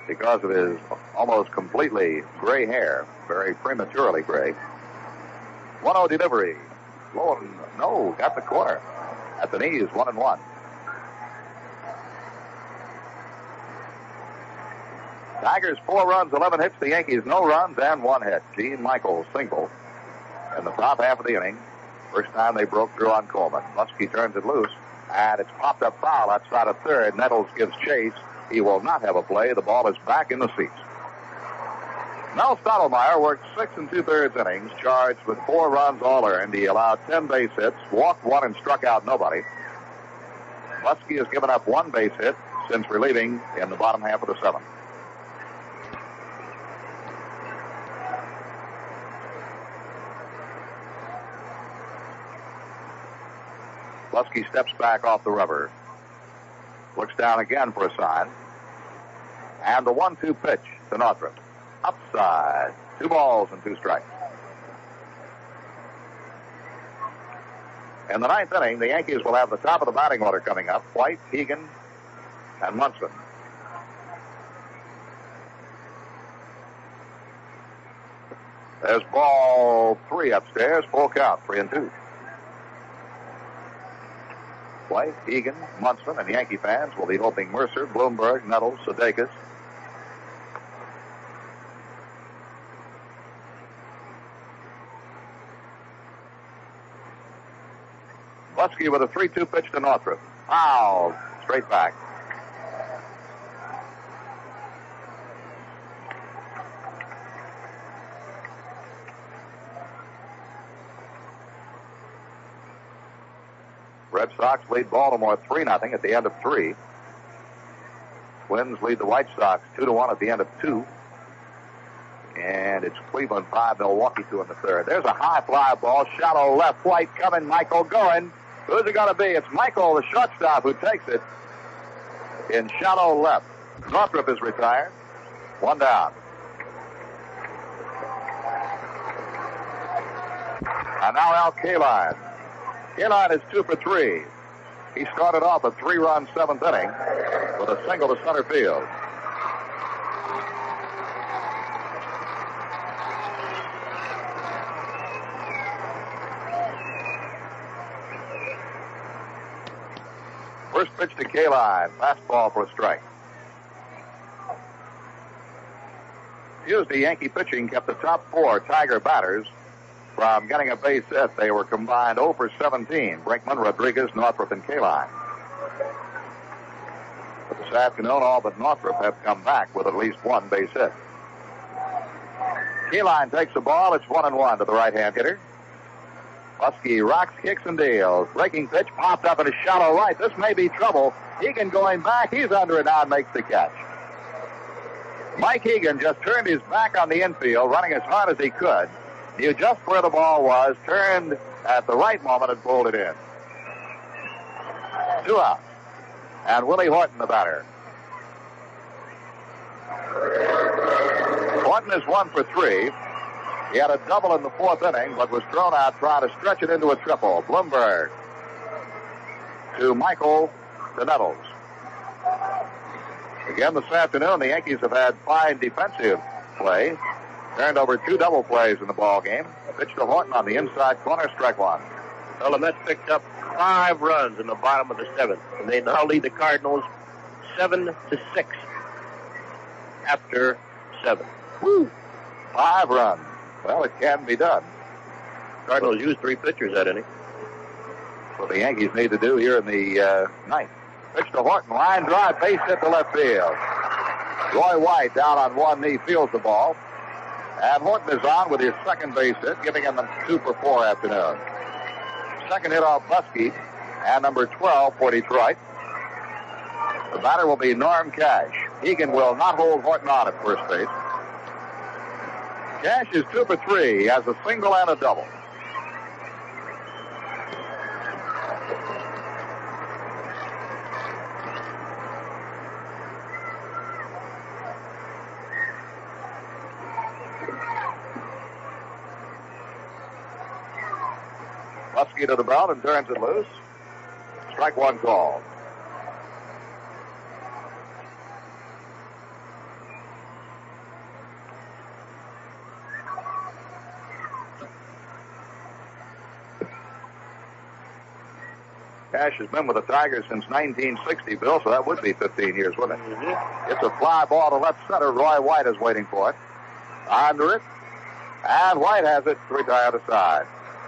because of his almost completely gray hair, very prematurely gray. 1 0 delivery. Low and no, got the corner. At the knees, 1 and 1. Tigers, four runs, 11 hits. The Yankees, no runs and one hit. Gene Michaels, single in the top half of the inning. First time they broke through on Coleman. Buskey turns it loose, and it's popped up foul outside of third. Nettles gives chase. He will not have a play. The ball is back in the seats. Mel Stottlemyre worked six and two thirds innings, charged with four runs all earned. He allowed 10 base hits, walked one, and struck out nobody. Buskey has given up one base hit since relieving in the bottom half of the seventh. Buskey steps back off the rubber. Looks down again for a sign. And the one-two pitch to Northrup. Upside. Two balls and two strikes. In the ninth inning, the Yankees will have the top of the batting order coming up. White, Hegan, and Munson. There's ball three upstairs, full count, three and two. White, Hegan, Munson, and Yankee fans will be hoping Murcer, Blomberg, Nettles, Sudakis. Buskey with a 3-2 pitch to Northrup. Foul, straight back. Sox lead Baltimore 3 0 at the end of three. Twins lead the White Sox 2 to 1 at the end of two. And it's Cleveland 5, Milwaukee 2 in the third. There's a high fly ball, shallow left, White coming, Michael going. Who's it going to be? It's Michael, the shortstop, who takes it in shallow left. Northrup is retired. One down. And now Al Kaline. Kaline is two for three. He started off a three-run seventh inning with a single to center field. First pitch to Kaline. Fastball for a strike. Tuesday, Yankee pitching kept the top four Tiger batters from getting a base hit. They were combined 0 for 17. Brinkman, Rodriguez, Northrup, and Kaline. But this afternoon, all but Northrup have come back with at least one base hit. Kaline takes the ball. It's one and one to the right-hand hitter. Buskey rocks, kicks, and deals. Breaking pitch popped up in a shallow right. This may be trouble. Hegan going back. He's under it now and makes the catch. Mike Hegan just turned his back on the infield, running as hard as he could. Knew just where the ball was, turned at the right moment and pulled it in. Two outs. And Willie Horton, the batter. Horton is one for three. He had a double in the fourth inning, but was thrown out trying to stretch it into a triple. Blomberg to Michael to Nettles. Again this afternoon, the Yankees have had fine defensive play. Turned over two double plays in the ball game. Pitch to Horton on the inside corner, strike one. Well, the Mets picked up five runs in the bottom of the seventh, and they now lead the Cardinals seven to six after seven. Woo! Five runs. Well, it can be done. Cardinals used three pitchers that inning. What the Yankees need to do here in the uh, ninth. Pitch to Horton, line drive, base hit to left field. Roy White down on one knee fields the ball. And Horton is on with his second base hit, giving him a two for four afternoon. Second hit off Buskey, and number 12 for Detroit. The batter will be Norm Cash. Hegan will not hold Horton on at first base. Cash is two for three. He has a single and a double. To the belt and turns it loose. Strike one call. Cash has been with the Tigers since 1960, Bill, so that would be 15 years, wouldn't it? Mm-hmm. It's a fly ball to left center. Roy White is waiting for it. Under it. And White has it to retire the side.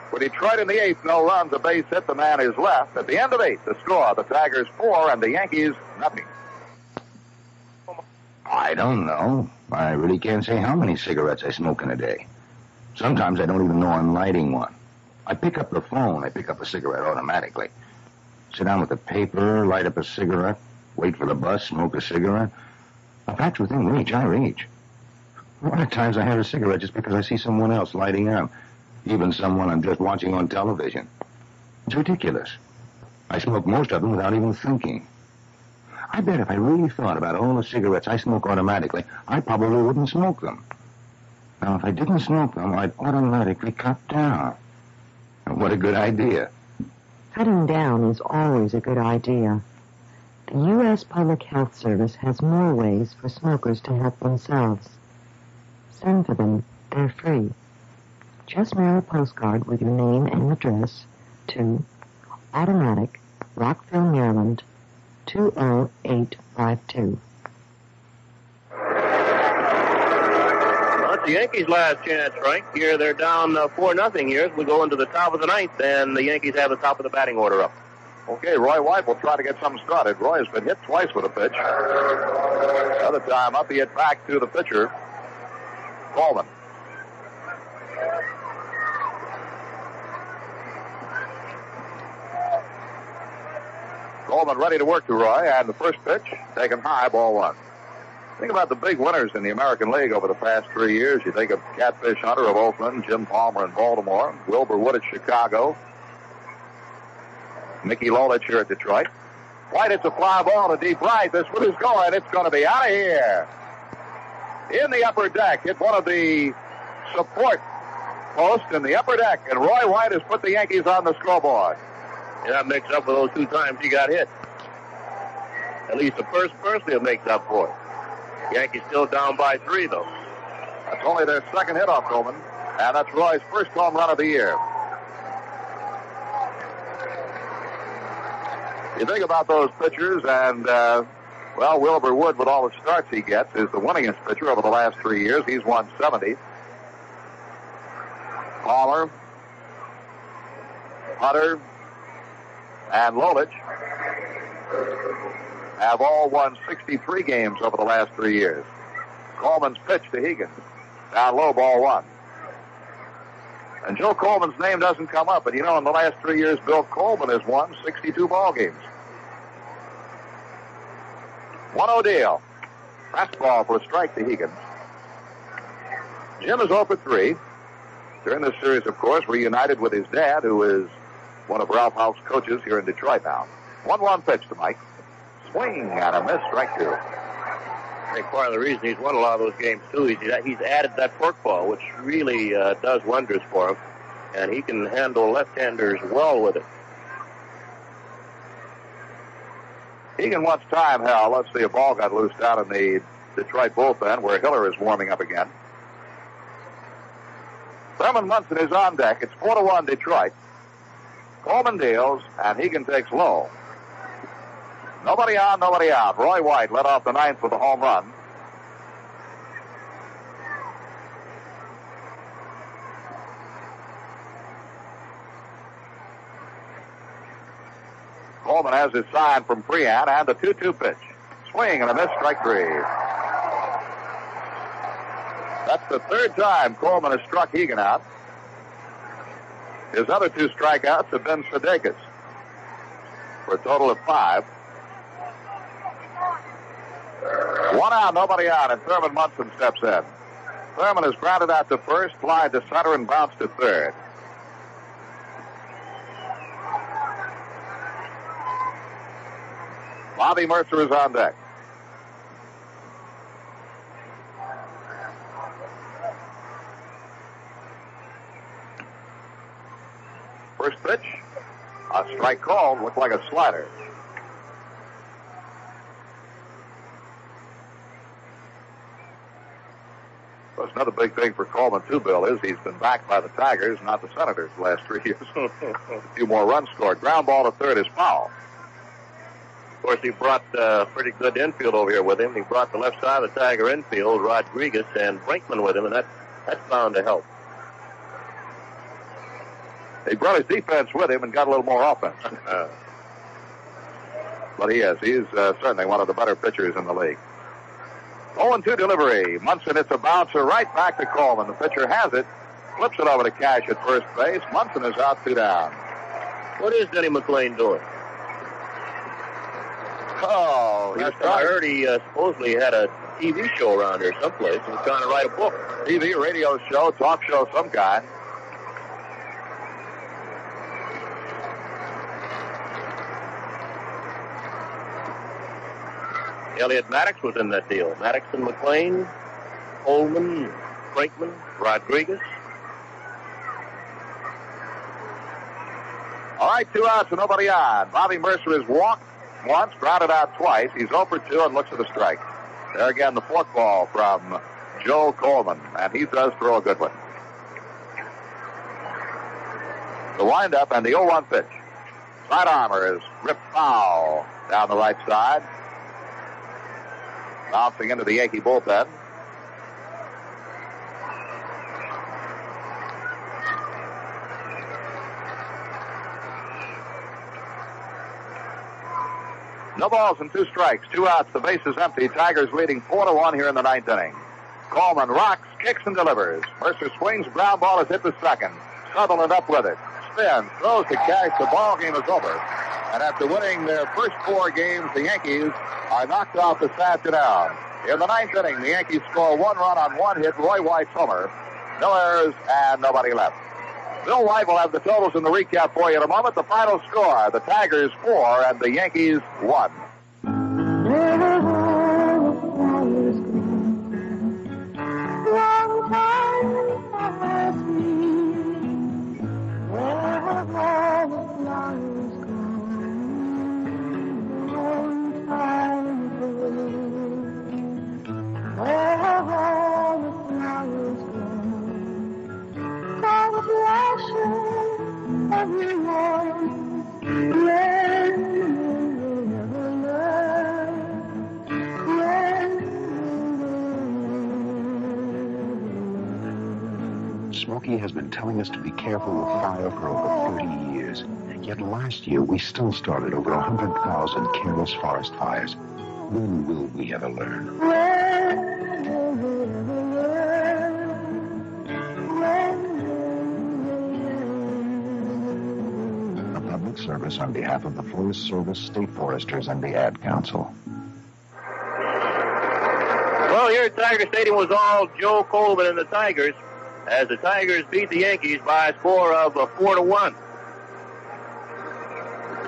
For Detroit in the eighth, no runs, a base hit. The man is left. At the end of eight, the score: the Tigers four and the Yankees nothing. I don't know. I really can't say how many cigarettes I smoke in a day. Sometimes I don't even know I'm lighting one. I pick up the phone. I pick up a cigarette automatically. Sit down with the paper, light up a cigarette, wait for the bus, smoke a cigarette. In fact, within reach, I reach. A lot of times I have a cigarette just because I see someone else lighting up even someone I'm just watching on television. It's ridiculous. I smoke most of them without even thinking. I bet if I really thought about all the cigarettes I smoke automatically, I probably wouldn't smoke them. Now, if I didn't smoke them, I'd automatically cut down. What a good idea. Cutting down is always a good idea. The U.S. Public Health Service has more ways for smokers to help themselves. Send for them. They're free. Just mail a postcard with your name and address to Automatic, Rockville, Maryland, 20852. Well, it's the Yankees' last chance, Frank. Here they're down uh, four nothing here as we go into the top of the ninth, and the Yankees have the top of the batting order up. Okay, Roy White will try to get something started. Roy has been hit twice with a pitch. Another time up, he hit back to the pitcher, Coleman. Coleman ready to work to Roy, and the first pitch taken high, ball one. Think about the big winners in the American League over the past three years. You think of Catfish Hunter of Oakland, Jim Palmer in Baltimore, Wilbur Wood at Chicago, Mickey Lolich here at Detroit. White hits a fly ball to deep right. This one is going. It's going to be out of here. In the upper deck, hit one of the support posts in the upper deck, and Roy White has put the Yankees on the scoreboard. Yeah, that makes up for those two times he got hit. At least the first person it makes up for. it. Yankees still down by three, though. That's only their second hit off Coleman, and that's Roy's first home run of the year. You think about those pitchers, and uh, well, Wilbur Wood, with all the starts he gets, is the winningest pitcher over the last three years. He's won 70. Palmer, Hunter, and Lolich have all won 63 games over the last three years. Coleman's pitch to Hegan. Down low, ball one. And Joe Coleman's name doesn't come up, but you know, in the last three years, Bill Coleman has won 62 ball games. One O'Deal. Fastball for a strike to Hegan. Jim is 0 for 3. During this series, of course, reunited with his dad, who is one of Ralph Houk's coaches here in Detroit now. 1 1 pitch to Mike. Swing and a miss, strike two. I think part of the reason he's won a lot of those games, too, is that he's added that forkball, which really uh, does wonders for him. And he can handle left-handers well with it. Hegan wants time, Hal. Let's see, a ball got loosed out in the Detroit bullpen where Hiller is warming up again. Thurman Munson is on deck. It's 4 to 1 Detroit. Coleman deals, and Hegan takes low. Nobody on, nobody out. Roy White led off the ninth with a home run. Coleman has his sign from Freehan and the 2 2 pitch. Swing and a miss, strike three. That's the third time Coleman has struck Hegan out. His other two strikeouts have been Sudakis for a total of five. One out, nobody out, and Thurman Munson steps in. Thurman is grounded out to first, fly to center, and bounced to third. Bobby Murcer is on deck. First pitch, a strike called, looked like a slider. But another big thing for Coleman, too, Bill, is he's been backed by the Tigers, not the Senators, the last three years. *laughs* a few more runs scored. Ground ball to third is foul. Of course, he brought uh, pretty good infield over here with him. He brought the left side of the Tiger infield, Rodriguez and Brinkman with him, and that, that's bound to help. He brought his defense with him and got a little more offense. *laughs* but he is. He's uh, certainly one of the better pitchers in the league. 0 2 delivery. Munson hits a bouncer right back to Coleman. The pitcher has it, flips it over to Cash at first base. Munson is out two down. What is Denny McLain doing? Oh, time I heard he uh, supposedly had a TV show around here someplace and was trying to write a book. TV, radio show, talk show some kind. Elliott Maddox was in that deal. Maddox and McLain, Coleman, Brinkman, Rodriguez. All right, two outs and nobody on. Bobby Murcer has walked once, grounded out twice. He's 0 for 2 and looks at a strike. There again, the fourth ball from Joe Coleman, and he does throw a good one. The windup and the 0-1 pitch. Side armor is ripped foul down the right side. Bouncing into the Yankee bullpen. No balls and two strikes, two outs. The base is empty. Tigers leading four to one here in the ninth inning. Coleman rocks, kicks, and delivers. Murcer swings. Ground ball is hit to second. Sutherland up with it. Spins, throws to catch. The ball game is over. And after winning their first four games, the Yankees are knocked off the Down. In the ninth inning, the Yankees score one run on one hit. Roy White's homer. No errors and nobody left. Bill White will have the totals in the recap for you in a moment. The final score: the Tigers four and the Yankees one. Smokey has been telling us to be careful with fire for over 30 years. Yet last year we still started over a 100,000 careless forest fires. When will we ever learn? A public service on behalf of the Forest Service, State Foresters, and the Ad Council. Well, here at Tiger Stadium was all Joe Coleman and the Tigers as the Tigers beat the Yankees by a score of uh, 4 to 1.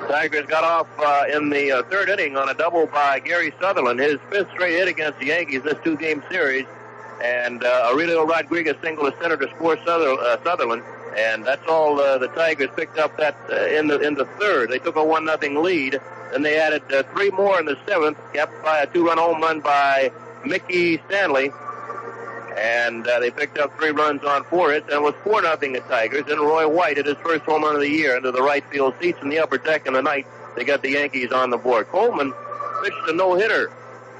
Tigers got off uh, in the uh, third inning on a double by Gary Sutherland, his fifth straight hit against the Yankees this two-game series, and uh, Aurelio Rodriguez single to center to score Suther- uh, Sutherland, and that's all uh, the Tigers picked up that uh, in the in the third. They took a one nothing lead, and they added three more in the seventh, capped by a two-run home run by Mickey Stanley and uh, they picked up three runs on four hits, and it was four nothing the Tigers. And Roy White hit his first home run of the year into the right field seats in the upper deck in the night. They got the Yankees on the board. Coleman pitched a no hitter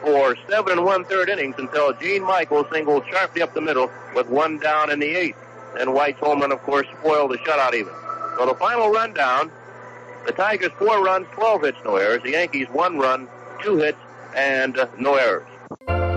for seven and one third innings until Gene Michael singled sharply up the middle with one down in the eighth. And White's home run, of course, spoiled the shutout even. So the final rundown: the Tigers four runs, 12 hits, no errors. The Yankees one run, two hits, and uh, no errors.